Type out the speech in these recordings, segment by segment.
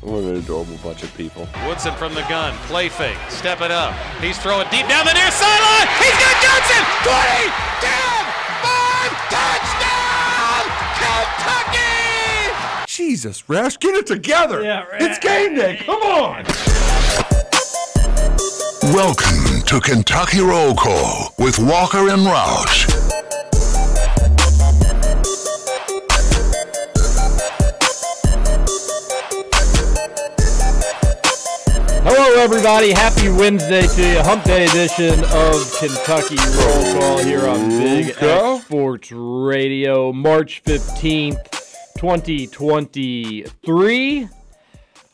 what an adorable bunch of people. Woodson from the gun, play fake, step it up. He's throwing deep down the near sideline. He's got Johnson. 20, 10, 5, touchdown, Kentucky! Jesus, Rash, get it together. Yeah, It's game day. Come on. Welcome to Kentucky Roll Call with Walker and Roush. Hello, everybody. Happy Wednesday to you. Hump Day edition of Kentucky Roll Call here on Big X Sports Radio, March 15th, 2023.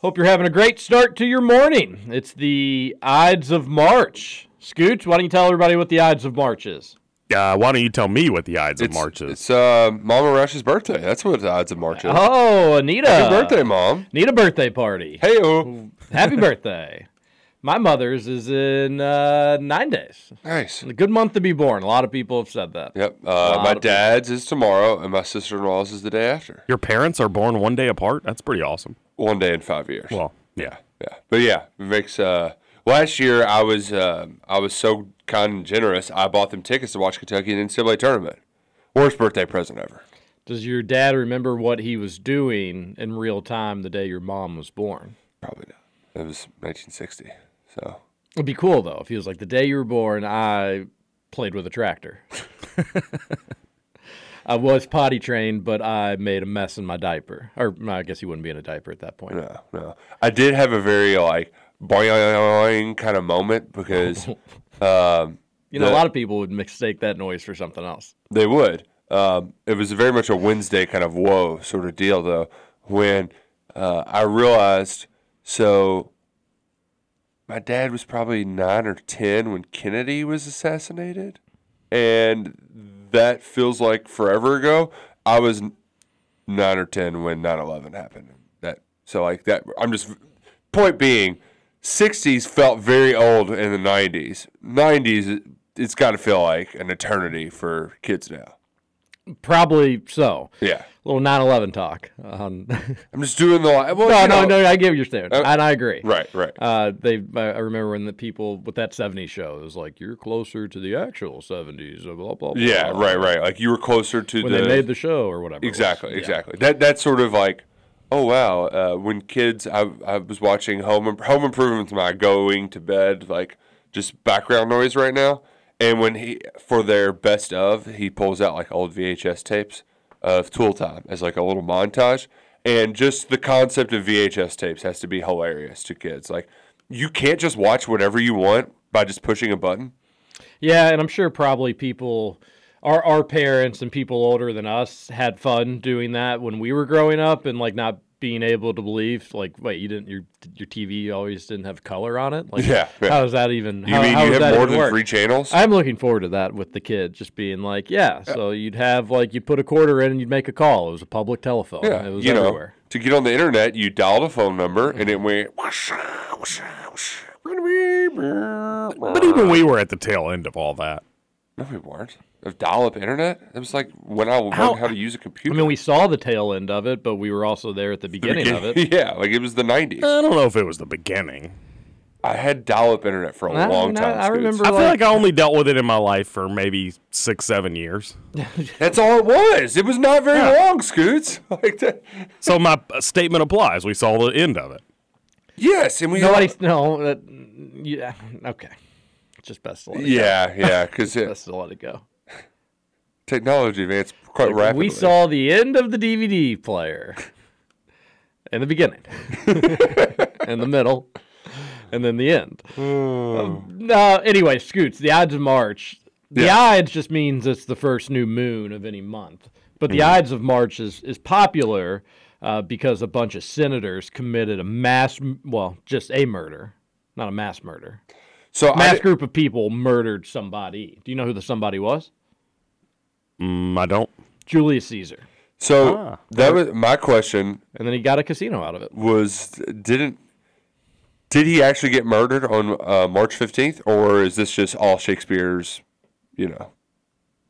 Hope you're having a great start to your morning. It's the Ides of March. Scooch, why don't you tell everybody what the Ides of March is? Uh, why don't you tell me what the Ides of It's, March is? it's uh, Mama Roush's birthday. That's what the Ides of March is. Oh, Anita. Happy birthday, Mom. Anita birthday party. Hey, oh. Happy birthday. My mother's is in uh, nine days. Nice. A good month to be born. A lot of people have said that. Yep. Uh, my of people. dad's is tomorrow, and my sister in law's is the day after. Your parents are born one day apart? That's pretty awesome. One day in five years. Well, yeah, yeah. But yeah, it makes. Uh, last year, I was uh, I was so kind and generous. I bought them tickets to watch Kentucky in the NCAA tournament. Worst birthday present ever. Does your dad remember what he was doing in real time the day your mom was born? Probably not. It was 1960. So It'd be cool though if he was like the day you were born, I played with a tractor. I was potty trained, but I made a mess in my diaper. Or I guess he wouldn't be in a diaper at that point. no, no. I did have a very like boing kind of moment because um, You know, the- a lot of people would mistake that noise for something else. They would. Um, it was very much a Wednesday kind of whoa sort of deal, though, when uh, I realized so my dad was probably nine or 10 when Kennedy was assassinated. And that feels like forever ago. I was nine or 10 when 9 11 happened. That So, like, that, I'm just, point being, 60s felt very old in the 90s. 90s, it's got to feel like an eternity for kids now. Probably so. Yeah. little 9/11 talk. Um, I'm just doing the well, no, you no, know, no. I give what you're saying, Uh, and I agree. Right, right. Uh, they, I remember when the people with that '70s show it was like, "You're closer to the actual '70s." Blah blah blah. yeah, blah. right, right. Like you were closer to When the they made the show or whatever. exactly, Yeah. exactly. That that's sort of like, oh wow. Uh, when kids, I I was watching Home Home Improvement my going to bed like just background noise right now. And when he for their best of, he pulls out like old VHS tapes of Tool Time as like a little montage. And just the concept of VHS tapes has to be hilarious to kids. Like you can't just watch whatever you want by just pushing a button. Yeah, and I'm sure probably people, our our parents and people older than us had fun doing that when we were growing up, and like not being able to believe, like, wait, you didn't your your TV always didn't have color on it. Like, Yeah, yeah. how does that even? You how, mean how you does have more than work? three channels? I'm looking forward to that with the kid, just being like, yeah. So you'd have like you'd put a quarter in and you'd make a call. It was a public telephone. Yeah, it was you everywhere. know, to get on the internet, you dialed a phone number and mm-hmm. it went. whoosh, whoosh, whoosh, but even we were at the tail end of all that. No, we weren't. Of dial-up internet, it was like when I learned How- how, to use a computer. I mean, we saw the tail end of it, but we were also there at the beginning of it. yeah, like it was the '90s. I don't know if it was the beginning. I had dial-up internet for a I long mean, I- time. I Scoots. remember- I feel Like- like I only dealt with it in my life for maybe six, seven years. That's all it was. It was not very Yeah. long, Scoots. Like that. So my statement applies. We saw the end of it. Yes, and we Nobody, no, that, yeah, okay. just best to let it Yeah, yeah, because go. Best to let it go. Technology advanced quite Like, rapidly. we saw the end of the DVD player in the beginning, in the middle, and then the end. Um, no, anyway, Scoots, the Ides of March. The Yeah. Ides just means it's the first new moon of any month. But the Ides of March is, is popular uh, because a bunch of senators committed a mass, well, just a murder, not a mass murder. so Mass group of people murdered somebody. Do you know who the somebody was? Mm, I don't. Julius Caesar. so Ah. that was my question And then he got a casino out of it. was didn't did he actually get murdered on uh, March fifteenth, or is this just all Shakespeare's? You know,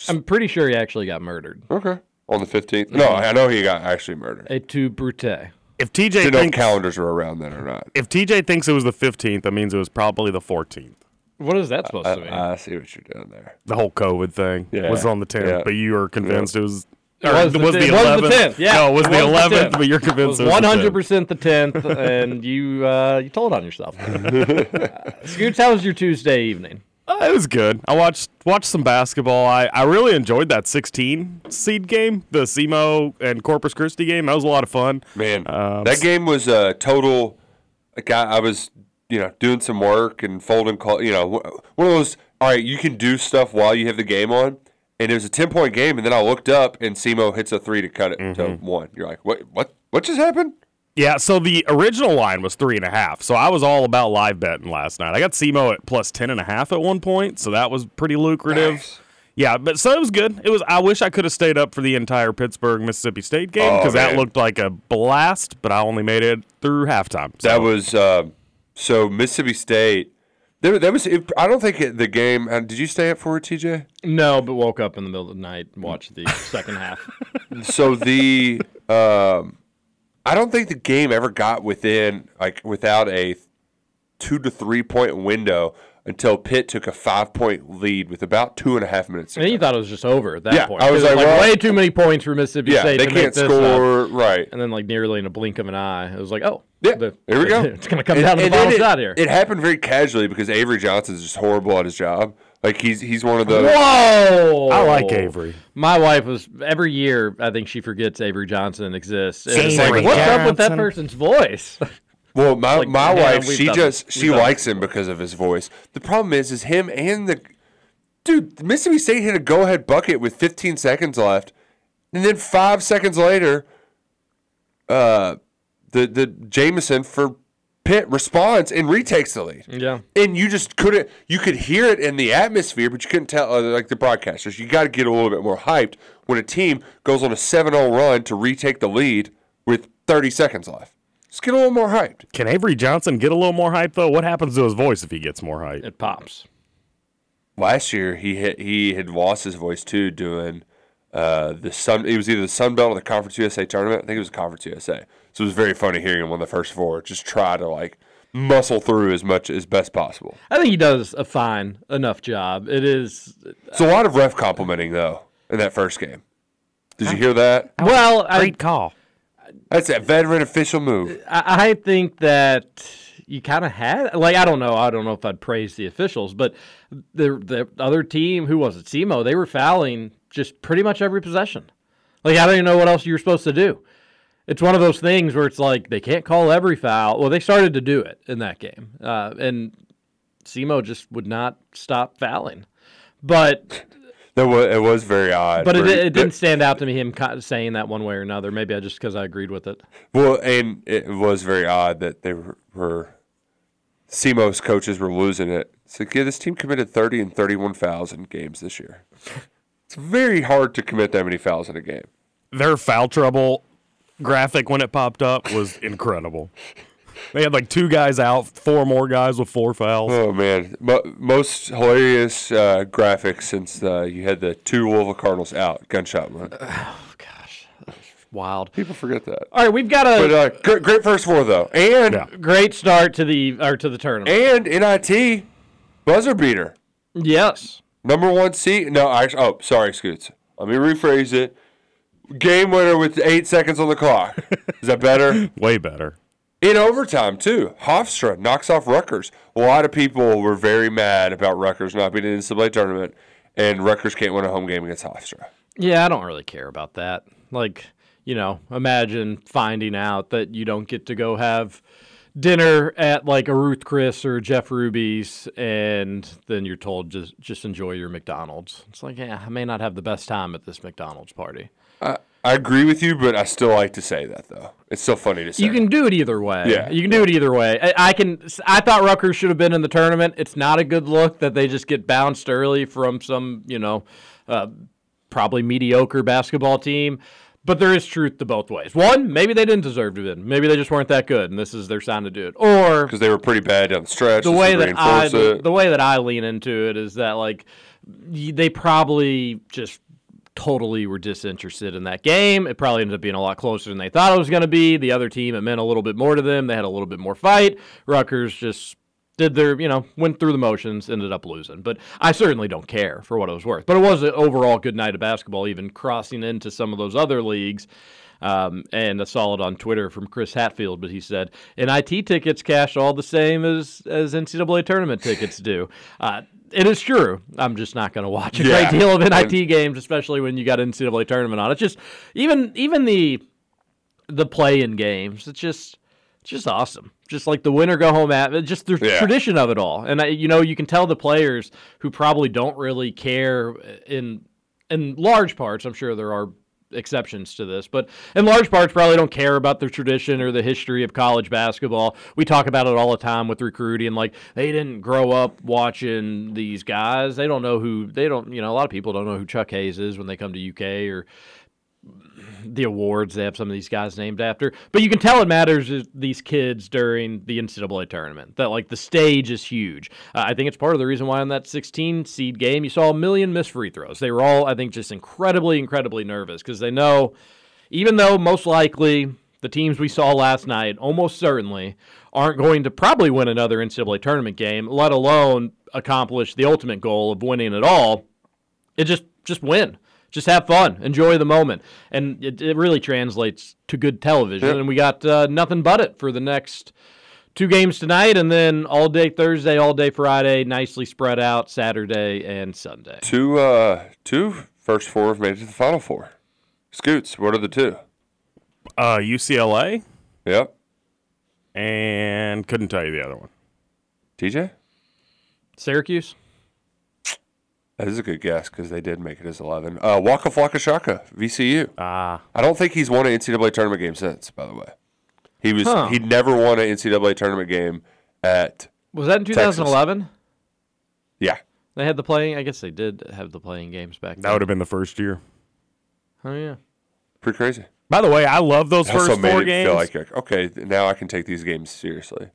I'm pretty sure he actually got murdered. okay, on the fifteenth. No, I know he got actually murdered. Et tu, Brute. If TJ Didn't know if thinks calendars were around then or not. if TJ thinks it was the 15th, that means it was probably the 14th. What is that supposed to mean? I, I see what you're doing there. The whole COVID thing Yeah, was on the 10th, yeah. but you were convinced it was. Or was the was the it was 11th? the 10th, yeah, no, it was the was the 11th, 10th. but you're It convinced was it was the 10th. 100% the 10th, and you uh, you told on yourself. uh, Scoots, how was your Tuesday evening? Uh, it was good. I watched watched some basketball. I, I really enjoyed that 16 seed game, the SEMO and Corpus Christi game. That was a lot of fun. Man, Um, that game was a total. Like I, I was, you know, doing some work and folding call. You know, one of those. All right, you can do stuff while you have the game on, and it was a ten point game. And then I looked up, and SEMO hits a three to cut it Mm-hmm. to one. You're like, what? What? What just happened? Yeah, so the original line was three and a half. So I was all about live betting last night. I got SEMO at plus ten and a half at one point, so that was pretty lucrative. Nice. Yeah, but so it was good. It was. I wish I could have stayed up for the entire Pittsburgh Mississippi State game Oh, because that looked like a blast. But I only made it through halftime. So. That was uh, so Mississippi State. There, that was. It, I don't think it, the game. Uh, did you stay up for it, TJ? No, but woke up in the middle of the night and watched the second half. so the um, I don't think the game ever got within like without a two to three point window until Pitt took a five point lead with about two and a half minutes. And you thought it was just over at that Yeah, point. I was it like, well- way too many points for Mississippi yeah, State they to can't this up. score right. And then, like, nearly in a blink of an eye, it was like, oh, Yeah, the- here we go. It's going to come And- down to the and then it, shot here. It happened very casually because Avery Johnson's just horrible at his job. Like he's he's one of those. Whoa! I like Avery. My wife was every year. I think she forgets Avery Johnson exists. And it's Avery like, what's up with that person's voice? Well, my Like, my yeah, wife, she done just she We've done likes him because of his voice. The problem is, is him and the dude. Mississippi State hit a go ahead bucket with 15 seconds left, and then five seconds later, uh, the the Jameson for Pitt responds and retakes the lead. yeah. And you just couldn't. You could hear it in the atmosphere, but you couldn't tell. Uh, like the broadcasters, you got to get a little bit more hyped when a team goes on a 7-0 run to retake the lead with 30 seconds left. Just get a little more hyped. Can Avery Johnson get a little more hype though? What happens to his voice if he gets more hype? It pops. Last year, he hit, he had lost his voice too doing uh, the Sun. It was either the Sun Belt or the Conference USA tournament. I think it was Conference USA. So it was very funny hearing him on the first four. Just try to like muscle through as much as best possible. I think he does a fine enough job. It is It's a lot of ref complimenting though in that first game. Did you hear that? well. I, Great call. That's a veteran official move. I I think that you kind of had like I don't know I don't know if I'd praise the officials, but the the other team who was it SEMO they were fouling just pretty much every possession. Like I don't even know what else you were supposed to do. It's one of those things where it's like they can't call every foul. Well, they started to do it in that game, uh, and SEMO just would not stop fouling. But That was it was very odd. but it, it didn't stand out to me him saying that one way or another. Maybe I just because I agreed with it. Well, and it was very odd that they were, were SEMO's coaches were losing it. So yeah, this team committed 30 and 31 fouls in games this year. It's very hard to commit that many fouls in a game. Their foul trouble graphic when it popped up was incredible. They had like two guys out, four more guys with four fouls. Oh man, Mo- most hilarious uh, graphics since uh, you had the two Louisville Cardinals out gunshot wound. Wild. People forget that. All right, we've got a But uh, great, great first four though, and Yeah. great start to the or to the tournament. and NIT buzzer beater. yes. Number one seed. No, actually, oh, sorry, Scoots. Let me rephrase it. Game winner with eight seconds on the clock. Is that better? Way better. In overtime, too, Hofstra knocks off Rutgers. A lot of people were very mad about Rutgers not being in the NCAA tournament, and Rutgers can't win a home game against Hofstra. Yeah, I don't really care about that. Like, you know, imagine finding out that you don't get to go have dinner at like a Ruth Chris or Jeff Ruby's, and then you're told just just enjoy your McDonald's. It's like, yeah, I may not have the best time at this McDonald's party. I, I agree with you, but I still like to say that, though. It's so funny to say. You can do it either way. Yeah. you can do it either way. I, I can. I thought Rutgers should have been in the tournament. It's not a good look that they just get bounced early from some, you know, uh, probably mediocre basketball team. But there is truth to both ways. One, maybe they didn't deserve to win. Maybe they just weren't that good, and this is their sign to do it. Or because they were pretty bad down the stretch. the way that I it. the way that I lean into it is that like they probably just totally were disinterested in that game. It probably ended up being a lot closer than they thought it was going to be. The other team it meant a little bit more to them. They had a little bit more fight. Rutgers just did their, you know, went through the motions, ended up losing. But I certainly don't care for what it was worth. But it was an overall good night of basketball, even crossing into some of those other leagues. Um, and saw it on Twitter from Chris Hatfield, but he said NIT tickets cash all the same as as NCAA tournament tickets do. Uh, it is true. I'm just not going to watch a Yeah. great deal of NIT games, especially when you got NCAA tournament on. It's just even even the the play-in games. It's just just awesome. Just like the winner go home at just the Yeah. tradition of it all. And I, you know, you can tell the players who probably don't really care in in large parts. I'm sure there are exceptions to this, but in large parts probably don't care about the tradition or the history of college basketball. We talk about it all the time with recruiting like they didn't grow up watching these guys. They don't know who they don't, you know, a lot of people don't know who Chuck Hayes is when they come to UK or the awards they have some of these guys named after. But you can tell it matters these kids during the NCAA tournament. That like the stage is huge. Uh, I think it's part of the reason why in that 16 seed game you saw a million missed free throws. They were all I think just incredibly incredibly nervous because they know even though most likely the teams we saw last night almost certainly aren't going to probably win another NCAA tournament game, let alone accomplish the ultimate goal of winning it all. It just just win. Just have fun, enjoy the moment, and it, it really translates to good television. Yep. And we got uh, nothing but it for the next two games tonight, and then all day Thursday, all day Friday, nicely spread out Saturday and Sunday. Two, uh, two first four have made it to the final four. Scoots, what are the two? Uh, UCLA Yep. and couldn't tell you the other one. TJ? Syracuse. That is a good guess because they did make it as 11. Uh, Waka Flocka Shaka, VCU. Ah, I don't think he's won an NCAA tournament game since, by the way. He was Huh. he never won an NCAA tournament game at Was that in Texas. 2011? yeah. They had the playing. I guess they did have the playing games back that then. would have been the first year. Oh yeah. Pretty crazy. By the way, I love those first also made four it games. feel like like, okay, now I can take these games seriously.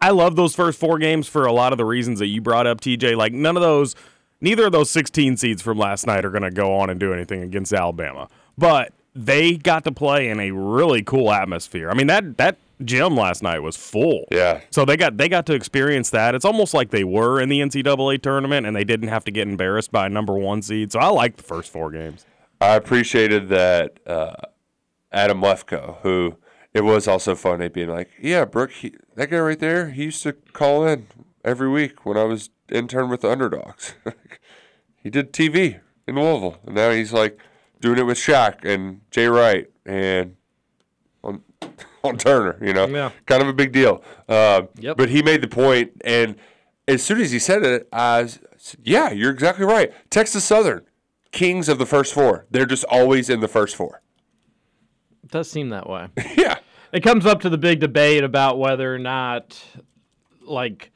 I love those first four games for a lot of the reasons that you brought up, TJ. Like none of those, neither of those 16 seeds from last night are going to go on and do anything against Alabama. But they got to play in a really cool atmosphere. I mean that that gym last night was full. Yeah. So they got they got to experience that. It's almost like they were in the NCAA tournament and they didn't have to get embarrassed by a number one seed. So I like the first four games. I appreciated that uh, Adam Lefkoe, who it was also funny being like, yeah, Brooke, he, that guy right there, he used to call in every week when I was intern with the underdogs. he did TV in Louisville, and now he's like doing it with Shaq and Jay Wright and on on Turner. You know, Yeah. kind of a big deal. Uh, Yep. But he made the point, and as soon as he said it, I said, "Yeah, you're exactly right." Texas Southern, kings of the first four. They're just always in the first four. It does seem that way. yeah. it comes up to the big debate about whether or not, like,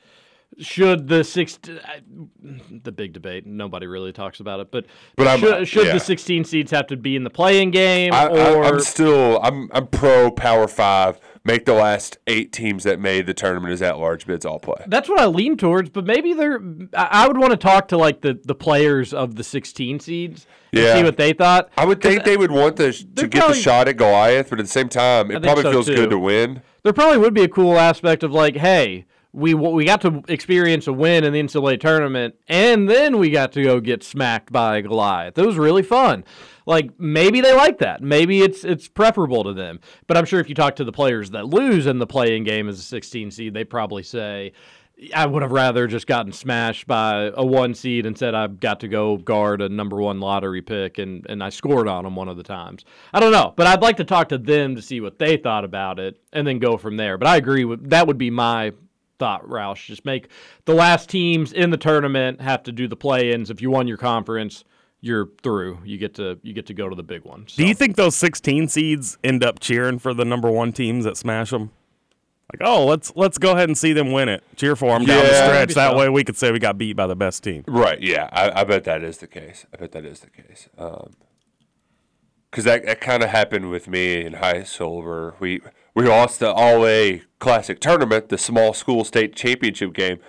should the six, the big debate. Nobody really talks about it, but, But should, uh, should yeah. the 16 seeds have to be in the playing game, I, or I, I'm still I'm I'm pro Power Five. Make the last eight teams that made the tournament as at large bids all play. that's what I lean towards. But maybe they're. I would want to talk to like the the players of the 16 seeds and Yeah. see what they thought. I would think they would want the, to get probably- the shot at Goliath, but at the same time, it probably so, feels too. good to win. there probably would be a cool aspect of like, hey, we we got to experience a win in the NCAA tournament, and then we got to go get smacked by Goliath. It was really fun. Like maybe they like that. Maybe it's it's preferable to them. But I'm sure if you talk to the players that lose in the playing game as a 16 seed, they probably say, I would have rather just gotten smashed by a one seed and said I've got to go guard a number one lottery pick and, and I scored on them one of the times. I don't know, but I'd like to talk to them to see what they thought about it and then go from there. But I agree with that would be my thought, Roush. Just make the last teams in the tournament have to do the play ins. If you won your conference, you're through. You get to you get to go to the big one. So. Do you think those 16 seeds end up cheering for the number one teams that smash them? Like, oh, let's let's go ahead and see them win it. Cheer for them down the stretch. That so. way, we could say we got beat by the best team. Right. Yeah. I, I bet that is the case. I bet that is the case. Um, because that, that kind of happened with me in high silver. we, we lost the All A Classic tournament, the small school state championship game,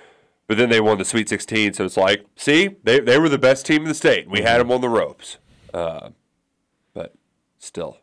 but then they won the Sweet 16. So it's like, see, they, they were the best team in the state. We had them on the ropes. Uh, but still.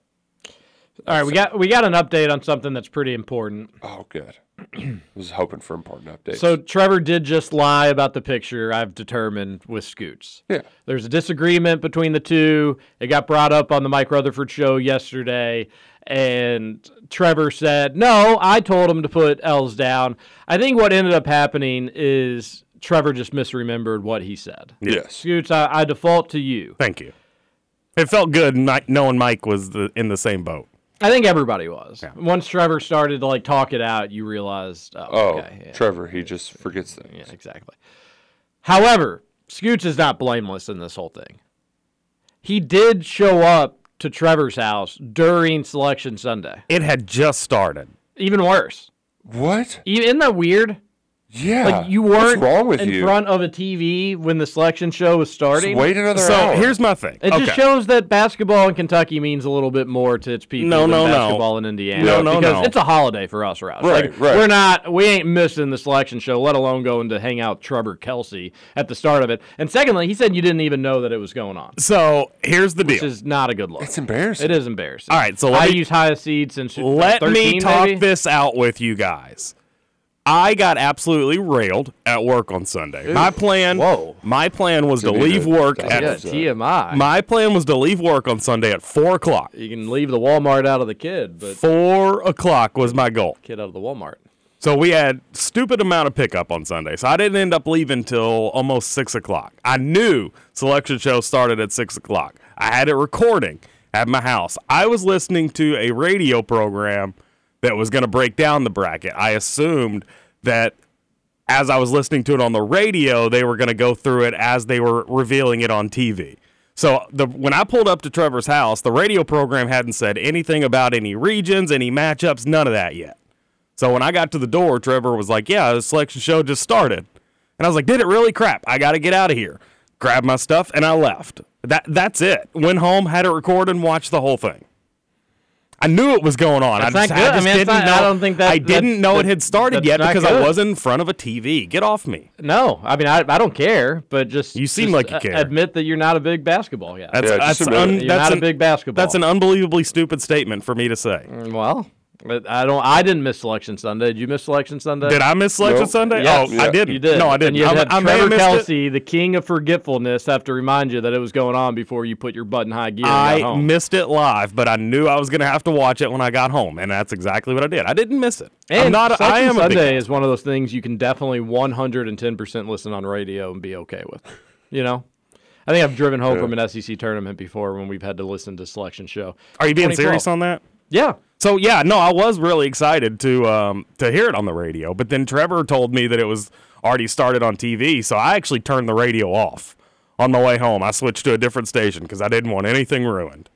All right, we got we got an update on something that's pretty important. Oh, good. I was hoping for important updates. So Trevor did just lie about the picture. I've determined with Scoots. Yeah. There's a disagreement between the two. It got brought up on the Mike Rutherford show yesterday, and Trevor said, "No, I told him to put L's down." I think what ended up happening is Trevor just misremembered what he said. yes. Scoots, I, I default to you. Thank you. It felt good knowing Mike was the, in the same boat. I think everybody was. Once Trevor started to like talk it out, you realized, oh, Oh, okay, yeah. Trevor, he just forgets things. Yeah, exactly. However, Scoots is not blameless in this whole thing. He did show up to Trevor's house during Selection Sunday. It had just started. Even worse. What? Isn't that weird? Yeah. Like you weren't What's wrong with in you? front of a TV when the selection show was starting. Just wait another So hour. here's my thing. It okay. just shows that basketball in Kentucky means a little bit more to its people No, than no, no. basketball in Indiana. No, no, because no. it's a holiday for us, Roush. Right, like, right. We're not, we ain't missing the selection show, let alone going to hang out with Trevor Kelsey at the start of it. And secondly, he said you didn't even know that it was going on, so here's the which deal. is not a good look. It's embarrassing. It is embarrassing. All right, so let I me- use highest seed since Let 13, me talk maybe? this out with you guys. I got absolutely railed at work on Sunday. My plan, Whoa. my plan was to Good leave to- work at Yeah, TMI. my plan was to leave work on Sunday at four o'clock. you can leave the Walmart out of the kid, but Four o'clock was my goal. kid out of the Walmart. So we had stupid amount of pickup on Sunday. So I didn't end up leaving till almost six o'clock. I knew selection show started at six o'clock. I had it recording at my house. I was listening to a radio program that was going to break down the bracket. I assumed that as I was listening to it on the radio, they were going to go through it as they were revealing it on TV. So the when I pulled up to Trevor's house, the radio program hadn't said anything about any regions, any matchups, none of that yet. So when I got to the door, Trevor was like, "Yeah, the selection show just started," and I was like, "Did it really? Crap! I got to get out of here." Grabbed my stuff and I left. That that's it. Went home, had it recorded, and watched the whole thing. I knew it was going on. That's I not just, good. I I mean, didn't not- know. I don't think that- I didn't that- know that- it had started yet not because I wasn't in front of a TV. Get off me. No, I mean I, I don't care, but just You seem just like you a- care. Admit that you're not a big basketball guy. That's Yeah, just that's un, it. you're that's not an, a big basketball. That's an unbelievably stupid statement for me to say. well. But I don't. I didn't miss selection Sunday. Did you miss selection Sunday? Did I miss selection Nope. Sunday? Yes. Oh, I didn't. You did. No, I didn't. you I, had I may have Trevor missed it. Kelsey, the king of forgetfulness, have to remind you that it was going on before you put your butt in high gear. and got I home. missed it live, but I knew I was going to have to watch it when I got home, and that's exactly what I did. I didn't miss it. And I'm not. A, I Selection am Sunday fan. is one of those things you can definitely 110% listen on radio and be okay with. You know, I think I've driven home from an SEC tournament before when we've had to listen to selection show. Are you being serious on that? Yeah, So yeah, no, I was really excited to um, to hear it on the radio, but then Trevor told me that it was already started on TV, so I actually turned the radio off on my way home. I switched to a different station because I didn't want anything ruined.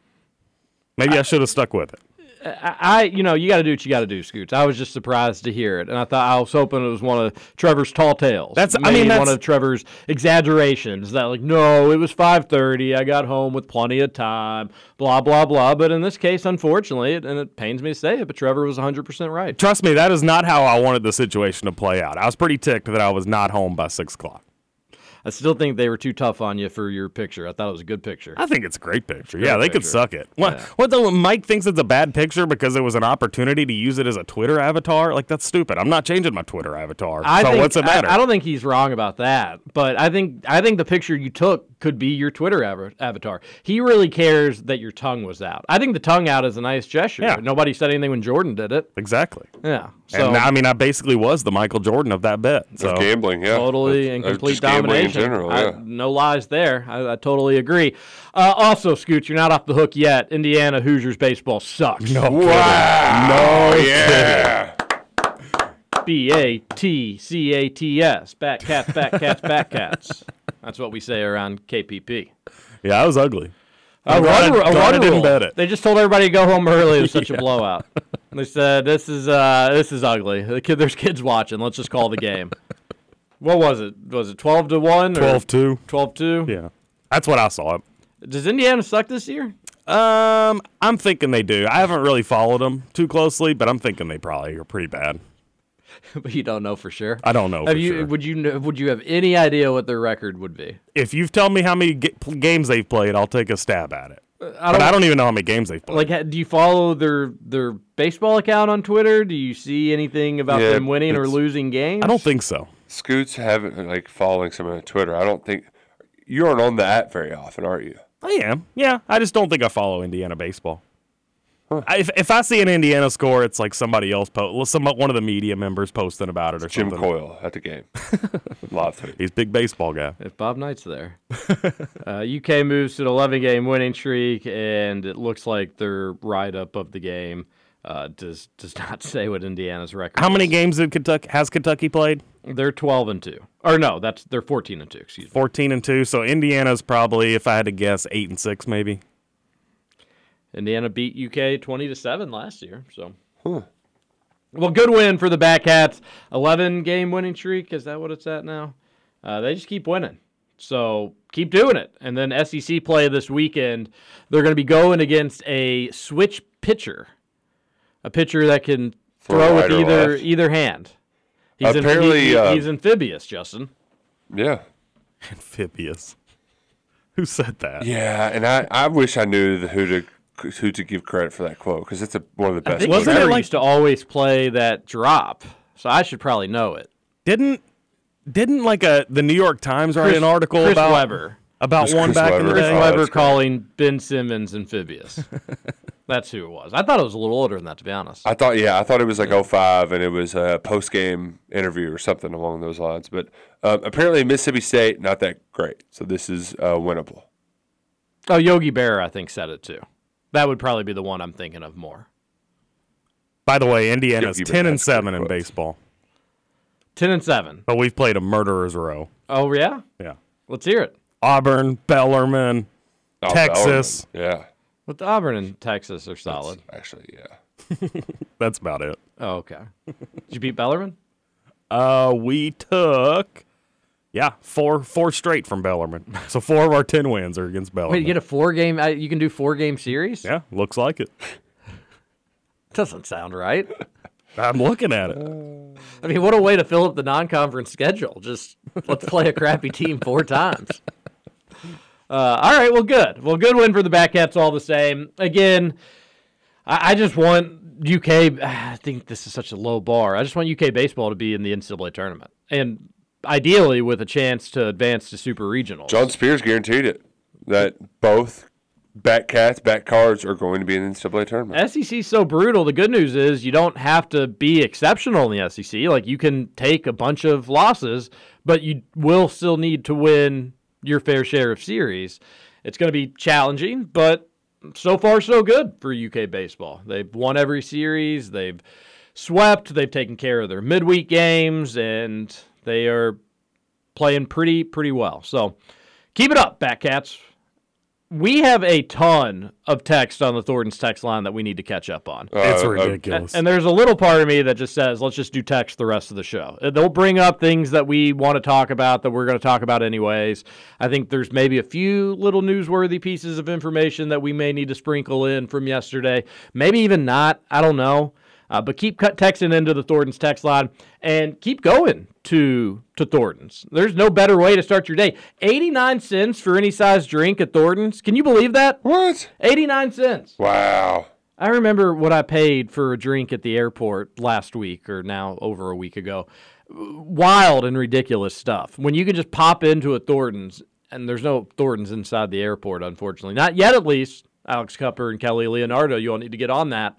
Maybe I, should have stuck with it. I, I you know, you got to do what you got to do, Scoots. I was just surprised to hear it, and I thought I was hoping it was one of Trevor's tall tales. That's- I mean, one of Trevor's exaggerations. That like, no, it was five thirty. I got home with plenty of time. Blah blah blah. But in this case, unfortunately, it, and it pains me to say it, but Trevor was one hundred percent right. Trust me, that is not how I wanted the situation to play out. I was pretty ticked that I was not home by six o'clock. I still think they were too tough on you for your picture. I thought it was a good picture. I think it's a great picture. Great yeah, they could suck it. What? Yeah. What though? Mike thinks it's a bad picture because it was an opportunity to use it as a Twitter avatar. Like that's stupid. I'm not changing my Twitter avatar. I so think, what's I- matter? I, don't think he's wrong about that, but I think I think the picture you took could be your Twitter av- avatar. He really cares that your tongue was out. I think the tongue out is a nice gesture. Yeah. Nobody said anything when Jordan did it. exactly. Yeah. So and I mean, I basically was the Michael Jordan of that bet. So Of gambling, yeah. totally Of- and complete just domination. in general, I- yeah. no lies there. I, I totally agree. Uh, also, Scooch, you're not off the hook yet. Indiana Hoosiers baseball sucks. no, Wow. no, yeah. B A T C A T S. Bat cats, bat cats, bat cats. That's what we say around KPP. yeah, I was ugly. A I'm run, glad- rule- a I didn't bet it. They just told everybody to go home early. It was such a blowout. They said this is uh this is ugly. The kid, there's kids watching. Let's just call the game. What was it? Was it twelve to one? 12-2. Twelve two. Yeah, that's what I saw. Does Indiana suck this year? Um, I'm thinking they do. I haven't really followed them too closely, but I'm thinking they probably are pretty bad. but you don't know for sure. I don't know. Have for you? sure. Would you? kn- Would you have any idea what their record would be? If you've told me how many ga- games they've played, I'll take a stab at it. Uh, I but don't- I don't even know how many games they've played. Like, do you follow their their baseball account on Twitter? Do you see anything about Yeah, them winning or losing games? I don't think so. Scoots haven't like following someone on Twitter. I don't think you aren't on the app very often, are you? I am. Yeah, I just don't think I follow Indiana baseball. I, if, if I see an Indiana score, it's like somebody else post, some one of the media members posting about it or Jim something. Jim Coyle at the game. Live tweet. He's a big baseball guy. If Bob Knight's there, uh, UK moves to an 11 game winning streak, and it looks like their write up of the game uh, does does not say what Indiana's record. How many is. games did Kentucky has Kentucky played? They're 12 and two, or no, that's they're 14 and two. Excuse me. Fourteen and two. So Indiana's probably, if I had to guess, eight and six maybe. Indiana beat UK 20 to 7 last year. So, well, good win for the Batcats. 11 game winning streak. Is that what it's at now? Uh, they just keep winning. So keep doing it. And then SEC play this weekend. They're going to be going against a switch pitcher, a pitcher that can Throw throw, with right or either left. either hand. He's am- Apparently, he- he- uh, he's amphibious, Justin. Yeah. Amphibious. Who said that? Yeah, and I, I wish I knew the, who to who to give credit for that quote because it's a, one of the best. think. Wasn't it Trevor like- used to always play that drop, so I should probably know it. Didn't didn't like a the New York Times write Chris- an article Chris about Webber. about Chris one back in the day? Oh, Webber that's great. calling Ben Simmons amphibious. That's who it was. I thought it was a little older than that, to be honest. I thought, yeah, I thought it was like 05 and it was a post game interview or something along those lines. But uh, apparently, Mississippi State, not that great. So this is uh, winnable. Oh, Yogi Berra, I think, said it too. That would probably be the one I'm thinking of more. By the way, Indiana's Yeah, ten and seven in baseball, Ten and seven. but we've played a murderer's row. Oh yeah, Yeah, let's hear it. Auburn, Bellarmine, Oh, Texas. Bellarmine. Yeah. But the Auburn and Texas are solid. Actually, yeah. That's about it. Oh, okay. Did you beat Bellarmine? Uh, we took, yeah, four four straight from Bellarmine. So four of our ten wins are against Bellarmine. Wait, you get a four game. uh, You can do four game series. yeah, looks like it. Doesn't sound right. I'm looking at it. I mean, what a way to fill up the non-conference schedule. Just let's play a crappy team four times. Uh, all right, well, good. Well, good win for the Batcats all the same. Again, I, I just want UK. I think this is such a low bar. I just want UK baseball to be in the NCAA tournament, and ideally with a chance to advance to super regionals. John Spears guaranteed it that both back cats, back cards are going to be in the NCAA tournament. SEC is so brutal. The good news is you don't have to be exceptional in the SEC. Like you can take a bunch of losses, but you will still need to win your fair share of series. It's going to be challenging, but so far so good for UK baseball. They've won every series. They've swept. They've taken care of their midweek games, and they are playing pretty pretty well. So keep it up, Batcats. We have a ton of text on the Thornton's text line that we need to catch up on. It's Uh, uh, ridiculous. And there's a little part of me that just says, let's just do text the rest of the show. Uh, They'll bring up things that we want to talk about that we're going to talk about anyways. I think there's maybe a few little newsworthy pieces of information that we may need to sprinkle in from yesterday. Maybe even not. I don't know. Uh, but keep cut texting into the Thornton's text line and keep going to to Thornton's. There's no better way to start your day. 89 cents for any size drink at Thornton's. Can you believe that? What? 89 cents. Wow. I remember what I paid for a drink at the airport last week or now over a week ago. Wild and ridiculous stuff. When you can just pop into a Thornton's and there's no Thornton's inside the airport, unfortunately. Not yet, at least. Alex Cupper and Kelly Leonardo, you all need to get on that.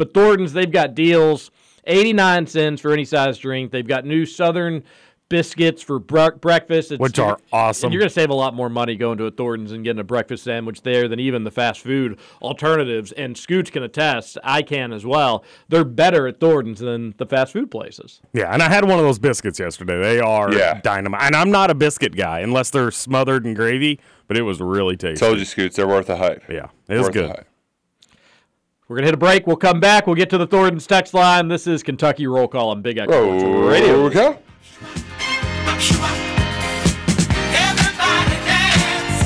But Thornton's, they've got deals 89 cents for any size drink. They've got new Southern biscuits for bre- breakfast, It's- Which are awesome. And you're going to save a lot more money going to a Thornton's and getting a breakfast sandwich there than even the fast food alternatives. And Scoots can attest, I can as well. They're better at Thornton's than the fast food places. Yeah, and I had one of those biscuits yesterday. They are Yeah. dynamite. And I'm not a biscuit guy unless they're smothered in gravy, but it was really tasty. Told you, Scoots, they're worth the hype. Yeah, it was Worth the good. Hype. We're going to hit a break. We'll come back. We'll get to the Thornton's text line. This is Kentucky Roll Call on Big X Sports Oh, Radio. okay. Everybody dance.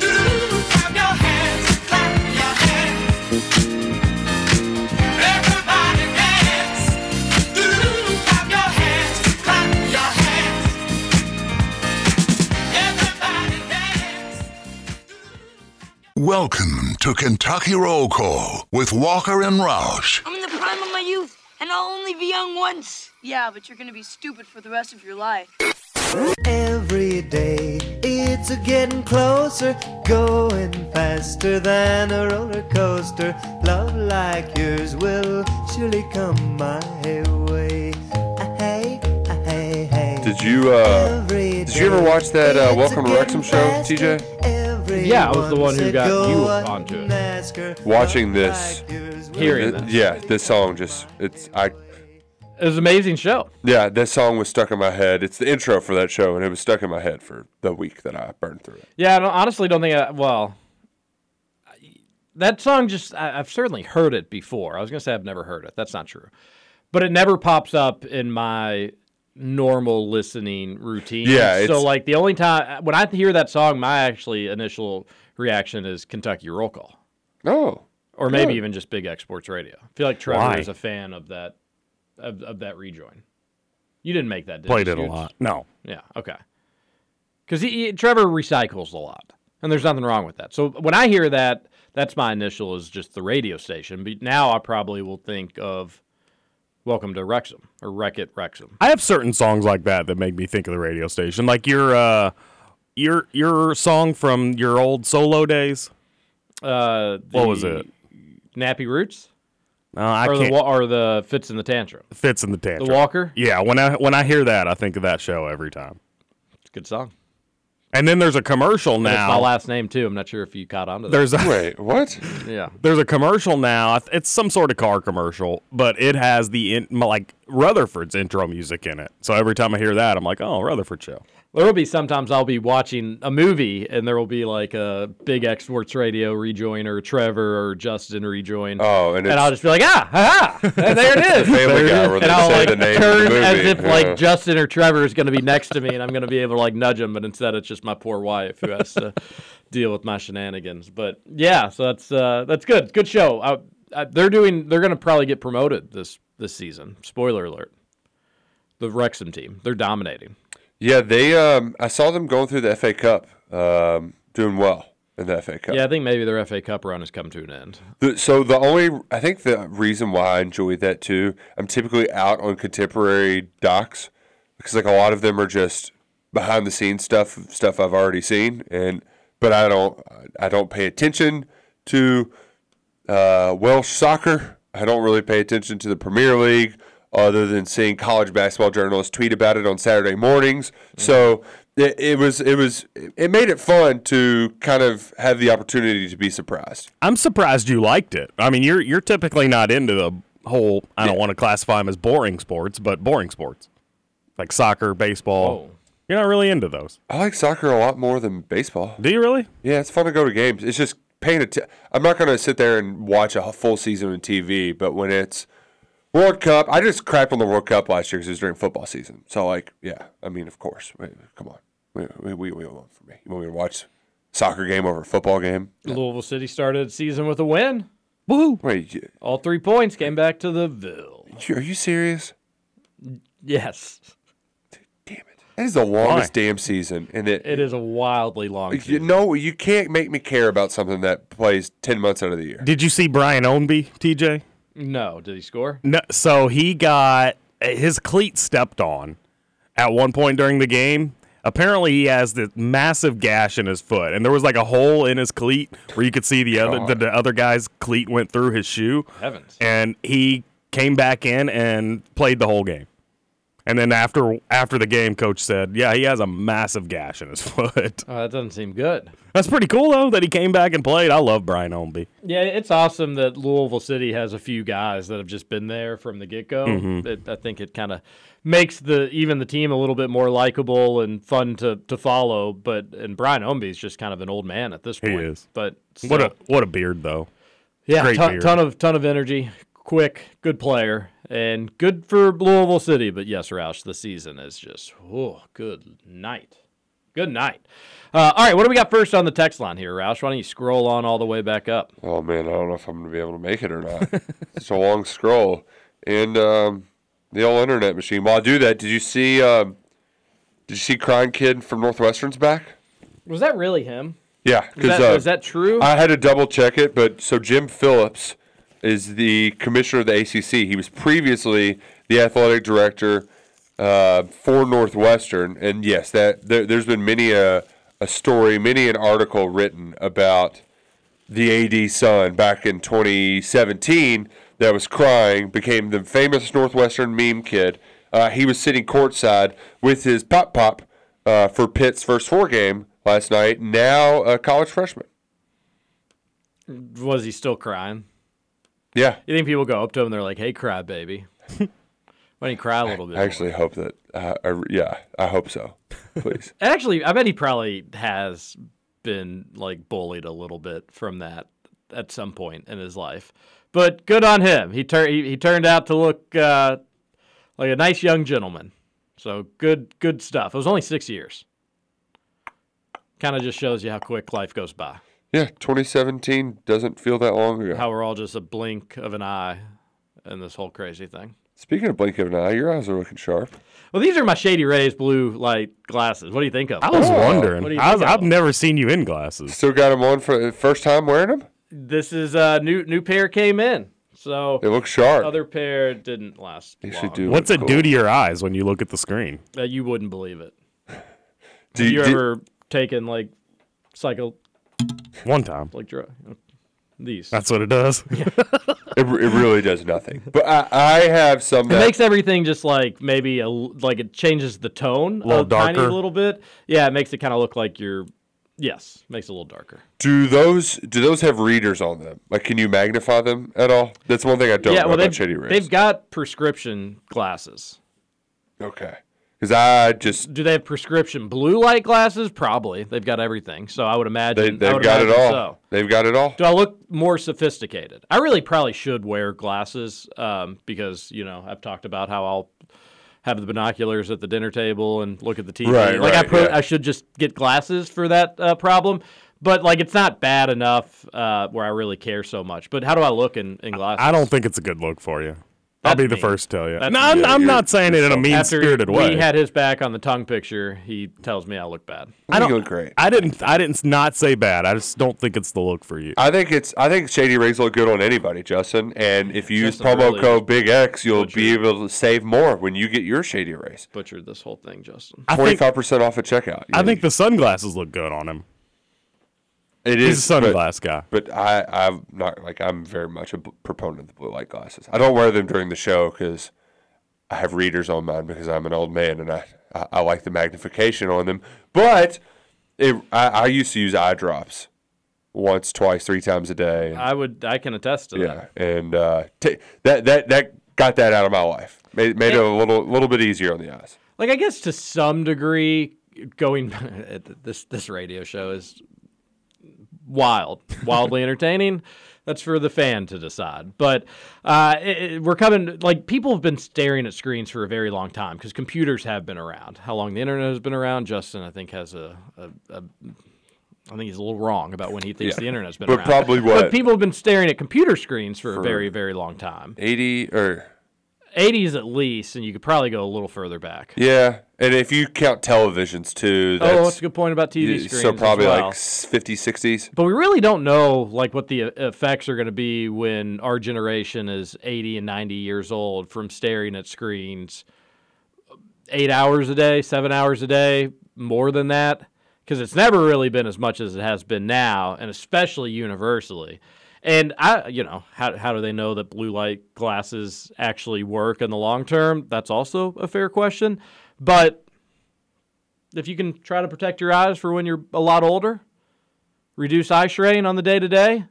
Doo-doo-doo. Clap your hands. Clap your hands. Everybody dance. Doo-doo-doo. Clap your hands. Clap your hands. Everybody dance. Welcome to Kentucky Roll Call with Walker and Roush. I'm in the prime of my youth, and I'll only be young once. Yeah, but you're gonna be stupid for the rest of your life. Every day it's a getting closer, going faster than a roller coaster. Love like yours will surely come my way. Ah, Hey, ah, hey, hey. Did you uh, did you ever watch that uh, Welcome to getting Wrexham show. TJ? Yeah, I was the one who got you onto it. Watching this, like yours will Hearing th- this. yeah, this song just it's I It was an amazing show. yeah, this song was stuck in my head. It's the intro for that show, and it was stuck in my head for the week that I burned through it. Yeah, I don't, honestly don't think I, well, that song just I, have certainly heard it before. I was going to say I've never heard it. That's not true. But it never pops up in my normal listening routine. Yeah, So, it's- like, the only time, when I hear that song, my actually initial reaction is Kentucky Roll Call. Oh, Or maybe good. even just Big X Sports Radio. I feel like Trevor Why? is a fan of that, of, of that rejoin. You didn't make that, did Played you, it a lot. No. Yeah. Okay. Because he, he- Trevor recycles a lot, and there's nothing wrong with that. So when I hear that, that's my initial is just the radio station. But now I probably will think of "Welcome to Wrexham" or "Wreck It Wrexham." I have certain songs like that that make me think of the radio station. Like your uh your your song from your old solo days. Uh, What was it? Nappy Roots No, I or the can't. wa- or the Fitz and the Tantrum. Fitz and the tantrum. The Walker. Yeah, when I when I hear that, I think of that show every time. It's a good song. And then there's a commercial now. It's my last name too. I'm not sure if you caught on to that. There's a, wait, what? yeah. there's a commercial now. It's some sort of car commercial, but it has the in, like Rutherford's intro music in it. So every time I hear that, I'm like, oh, Rutherford show. There will be sometimes I'll be watching a movie and there will be like a big X Sports Radio rejoin or Trevor or Justin rejoin. Oh, and and I'll just be like, ah, ha, ha, and there it is. Family Guy and I'll say like the name of the turn as if Yeah. like Justin or Trevor is going to be next to me and I'm going to be able to like nudge him, but instead it's just my poor wife who has to deal with my shenanigans. But yeah, so that's uh, that's good. Good show. I, I, they're doing. They're going to probably get promoted this this season. Spoiler alert. The Wrexham team. They're dominating. Yeah, they um I saw them going through the FA Cup, um, doing well in the FA Cup. Yeah, I think maybe their FA Cup run has come to an end. The, so the only I think the reason why I enjoy that too, I'm typically out on contemporary docs because like a lot of them are just behind the scenes stuff, stuff I've already seen, and but I don't I don't pay attention to uh, Welsh soccer. I don't really pay attention to the Premier League other than seeing college basketball journalists tweet about it on Saturday mornings. So it, it was it was it made it fun to kind of have the opportunity to be surprised. I'm surprised you liked it. I mean, you're you're typically not into the whole. I don't want to classify them as boring sports, but boring sports like soccer, baseball. Oh. You're not really into those. I like soccer a lot more than baseball. Do you really? Yeah, it's fun to go to games. It's just paying attention. I'm not going to sit there and watch a full season on TV, but when it's World Cup, I just crapped on the World Cup last year because it was during football season. So, like, yeah, I mean, of course. Wait, come on. We, we, we, we want for me. You want me to watch soccer game over a football game? Louisville City started season with a win. Woo! Wait, you- All three points came back to the Ville. are you serious? Yes, Damn it! That is the longest damn season, and it. it is a wildly long. You season. know, you can't make me care about something that plays ten months out of the year. Did you see Brian Ownby, TJ? No, did he score? No, so he got his cleat stepped on at one point during the game. Apparently, he has this massive gash in his foot, and there was like a hole in his cleat where you could see the other the, the other guy's cleat went through his shoe. Heavens. And he came back in and played the whole game. And then after after the game, coach said, "Yeah, he has a massive gash in his foot." Oh, that doesn't seem good. That's pretty cool though that he came back and played. I love Brian Ownby. Yeah, it's awesome that Louisville City has a few guys that have just been there from the get go. Mhm. I think it kind of makes the even the team a little bit more likable and fun to, to follow. But and Brian Ownby's just kind of an old man at this point. He is. But What a what a beard though. yeah, Great ton, beard. ton of ton of energy, quick, good player, and good for Louisville City. But yes, Roush, the season is just oh, good night, good night. Uh, all right, what do we got first on the text line here, Roush? Why don't you scroll on all the way back up? Oh man, I don't know if I'm gonna be able to make it or not. it's a long scroll, and um, the old internet machine. While I do that, did you see? Um, did you see Crying Kid from Northwestern's back? Was that really him? Yeah, Is that, uh, is that true? I had to double check it, but so Jim Phillips is the commissioner of the ACC. He was previously the athletic director uh, for Northwestern, and yes, that there, there's been many a a story, many an article written about the AD son back in 2017 that was crying, became the famous Northwestern meme kid. Uh, he was sitting courtside with his pop pop uh, for Pitt's first four game last night. Now a college freshman. Was he still crying? Yeah. You think people go up to him and they're like, "Hey, cry, baby." Why don't you cry a little bit? I actually hope that. Uh, I, yeah, I hope so. Please. Actually, I bet he probably has been like bullied a little bit from that at some point in his life. But good on him. He turned he, he turned out to look uh, like a nice young gentleman. So good good stuff. It was only six years. Kind of just shows you how quick life goes by. Yeah, 2017 doesn't feel that long ago. How we're all just a blink of an eye in this whole crazy thing. Speaking of blink of an eye, your eyes are looking sharp. Well, these are my Shady Rays blue light glasses. What do you think of? I was them? wondering. What do you I was, think of I've never seen you in glasses. Still got them on for the first time wearing them. This is a new new pair came in. So it looks sharp. Other pair didn't last. They long. should do. What's it do to your eyes when you look at the screen? Uh, you wouldn't believe it. Do Have you- you do- ever taken like psycho One time. like drug these? That's what it does. It, it really does nothing. But I, I have some It makes everything just like maybe a l- like it changes the tone A little a tiny darker. little bit. Yeah, it makes it kind of look like you're. Yes, makes it a little darker. do those do those have readers on them? Like, can you magnify them at all? That's one thing I don't yeah, know well about they've Shady Rays. they've got prescription glasses. Okay, because I just Do they have prescription blue light glasses? Probably. They've got everything. So I would imagine they, they've would got it all. So. They've got it all. Do I look more sophisticated? I really probably should wear glasses um, because you know I've talked about how I'll have the binoculars at the dinner table and look at the TV. Right, like I right, pro- yeah. I should just get glasses for that uh, problem. But like it's not bad enough uh, where I really care so much. But how do I look in, in glasses? I don't think it's a good look for you. I'll That's be the mean. first to tell you. That's no, I'm, mean. I'm not saying it in a mean spirited After way. we had his back on the tongue picture, he tells me I look bad. I think you look great. I didn't. I didn't not say bad. I just don't think it's the look for you. I think it's. I think Shady Rays look good on anybody, Justin. And if you use promo really code Big X, you'll be able to save more when you get your Shady Rays. Butchered this whole thing, Justin. I Twenty think, five percent off at checkout. I think the sunglasses look good on him. It He's a but- sunglass guy. But I, I'm not like I'm very much a b- proponent of the blue light glasses. I don't wear them during the show because I have readers on mine because I'm an old man and I, I, I like the magnification on them. But it, I, I used to use eye drops once, twice, three times a day. I would. I can attest to that. yeah, and uh, t- that that that got that out of my life. Made made it a little little bit easier on the eyes. like I guess to some degree, going this this radio show is wild, wildly entertaining. That's for the fan to decide. But uh, it, it- we're coming like people have been staring at screens for a very long time because computers have been around. How long the internet has been around? Justin, I think, has a, a, a I think he's a little wrong about when he thinks Yeah. the internet's been But around. probably But what? people have been staring at computer screens for, For- a very, very long time. 80 or 80s at least, and you could probably go a little further back. yeah, and if you count televisions too, oh, that's, oh, that's a good point about TV screens. So probably well. like 50s, 60s. But we really don't know like what the effects are going to be when our generation is 80 and 90 years old from staring at screens uh, 8 hours a day, 7 hours a day, more than that because it's never really been as much as it has been now and especially universally. And I you know, how how do they know that blue light glasses actually work in the long term? That's also a fair question. But if you can try to protect your eyes for when you're a lot older, reduce eye strain on the day to day.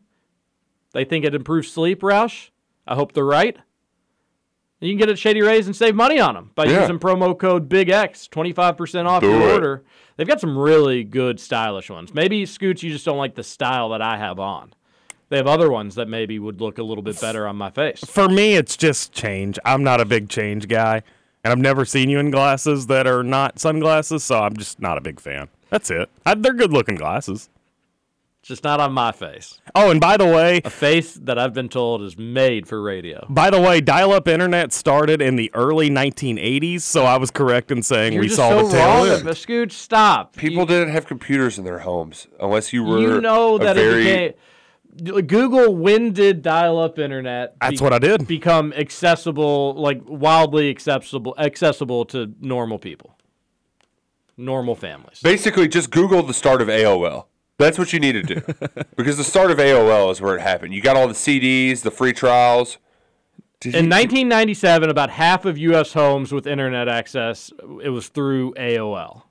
They think it improves sleep, Roush. I hope they're right. And you can get it at Shady Rays and save money on them by Yeah. using promo code BIGX, 25% off Do your it. order. They've got some really good stylish ones. Maybe, Scoots, you just don't like the style that I have on. They have other ones that maybe would look a little bit better on my face. For me, it's just change. I'm not a big change guy, and I've never seen you in glasses that are not sunglasses, so I'm just not a big fan. That's it. I, they're good looking glasses. Just not on my face. Oh, and by the way, A face that I've been told is made for radio. by the way, dial-up internet started in the early 1980s, so I was correct in saying You're we saw so the tail wrong. end. But Scooch, stop. People didn't have computers in their homes unless you were you know a that very, it became Google when did dial-up internet That's what I did. become accessible like wildly accessible accessible to normal people normal families Basically, just Google the start of AOL. That's what you need to do. because the start of AOL is where it happened. You got all the CDs, the free trials. Did in you- 1997 about half of US homes with internet access it was through AOL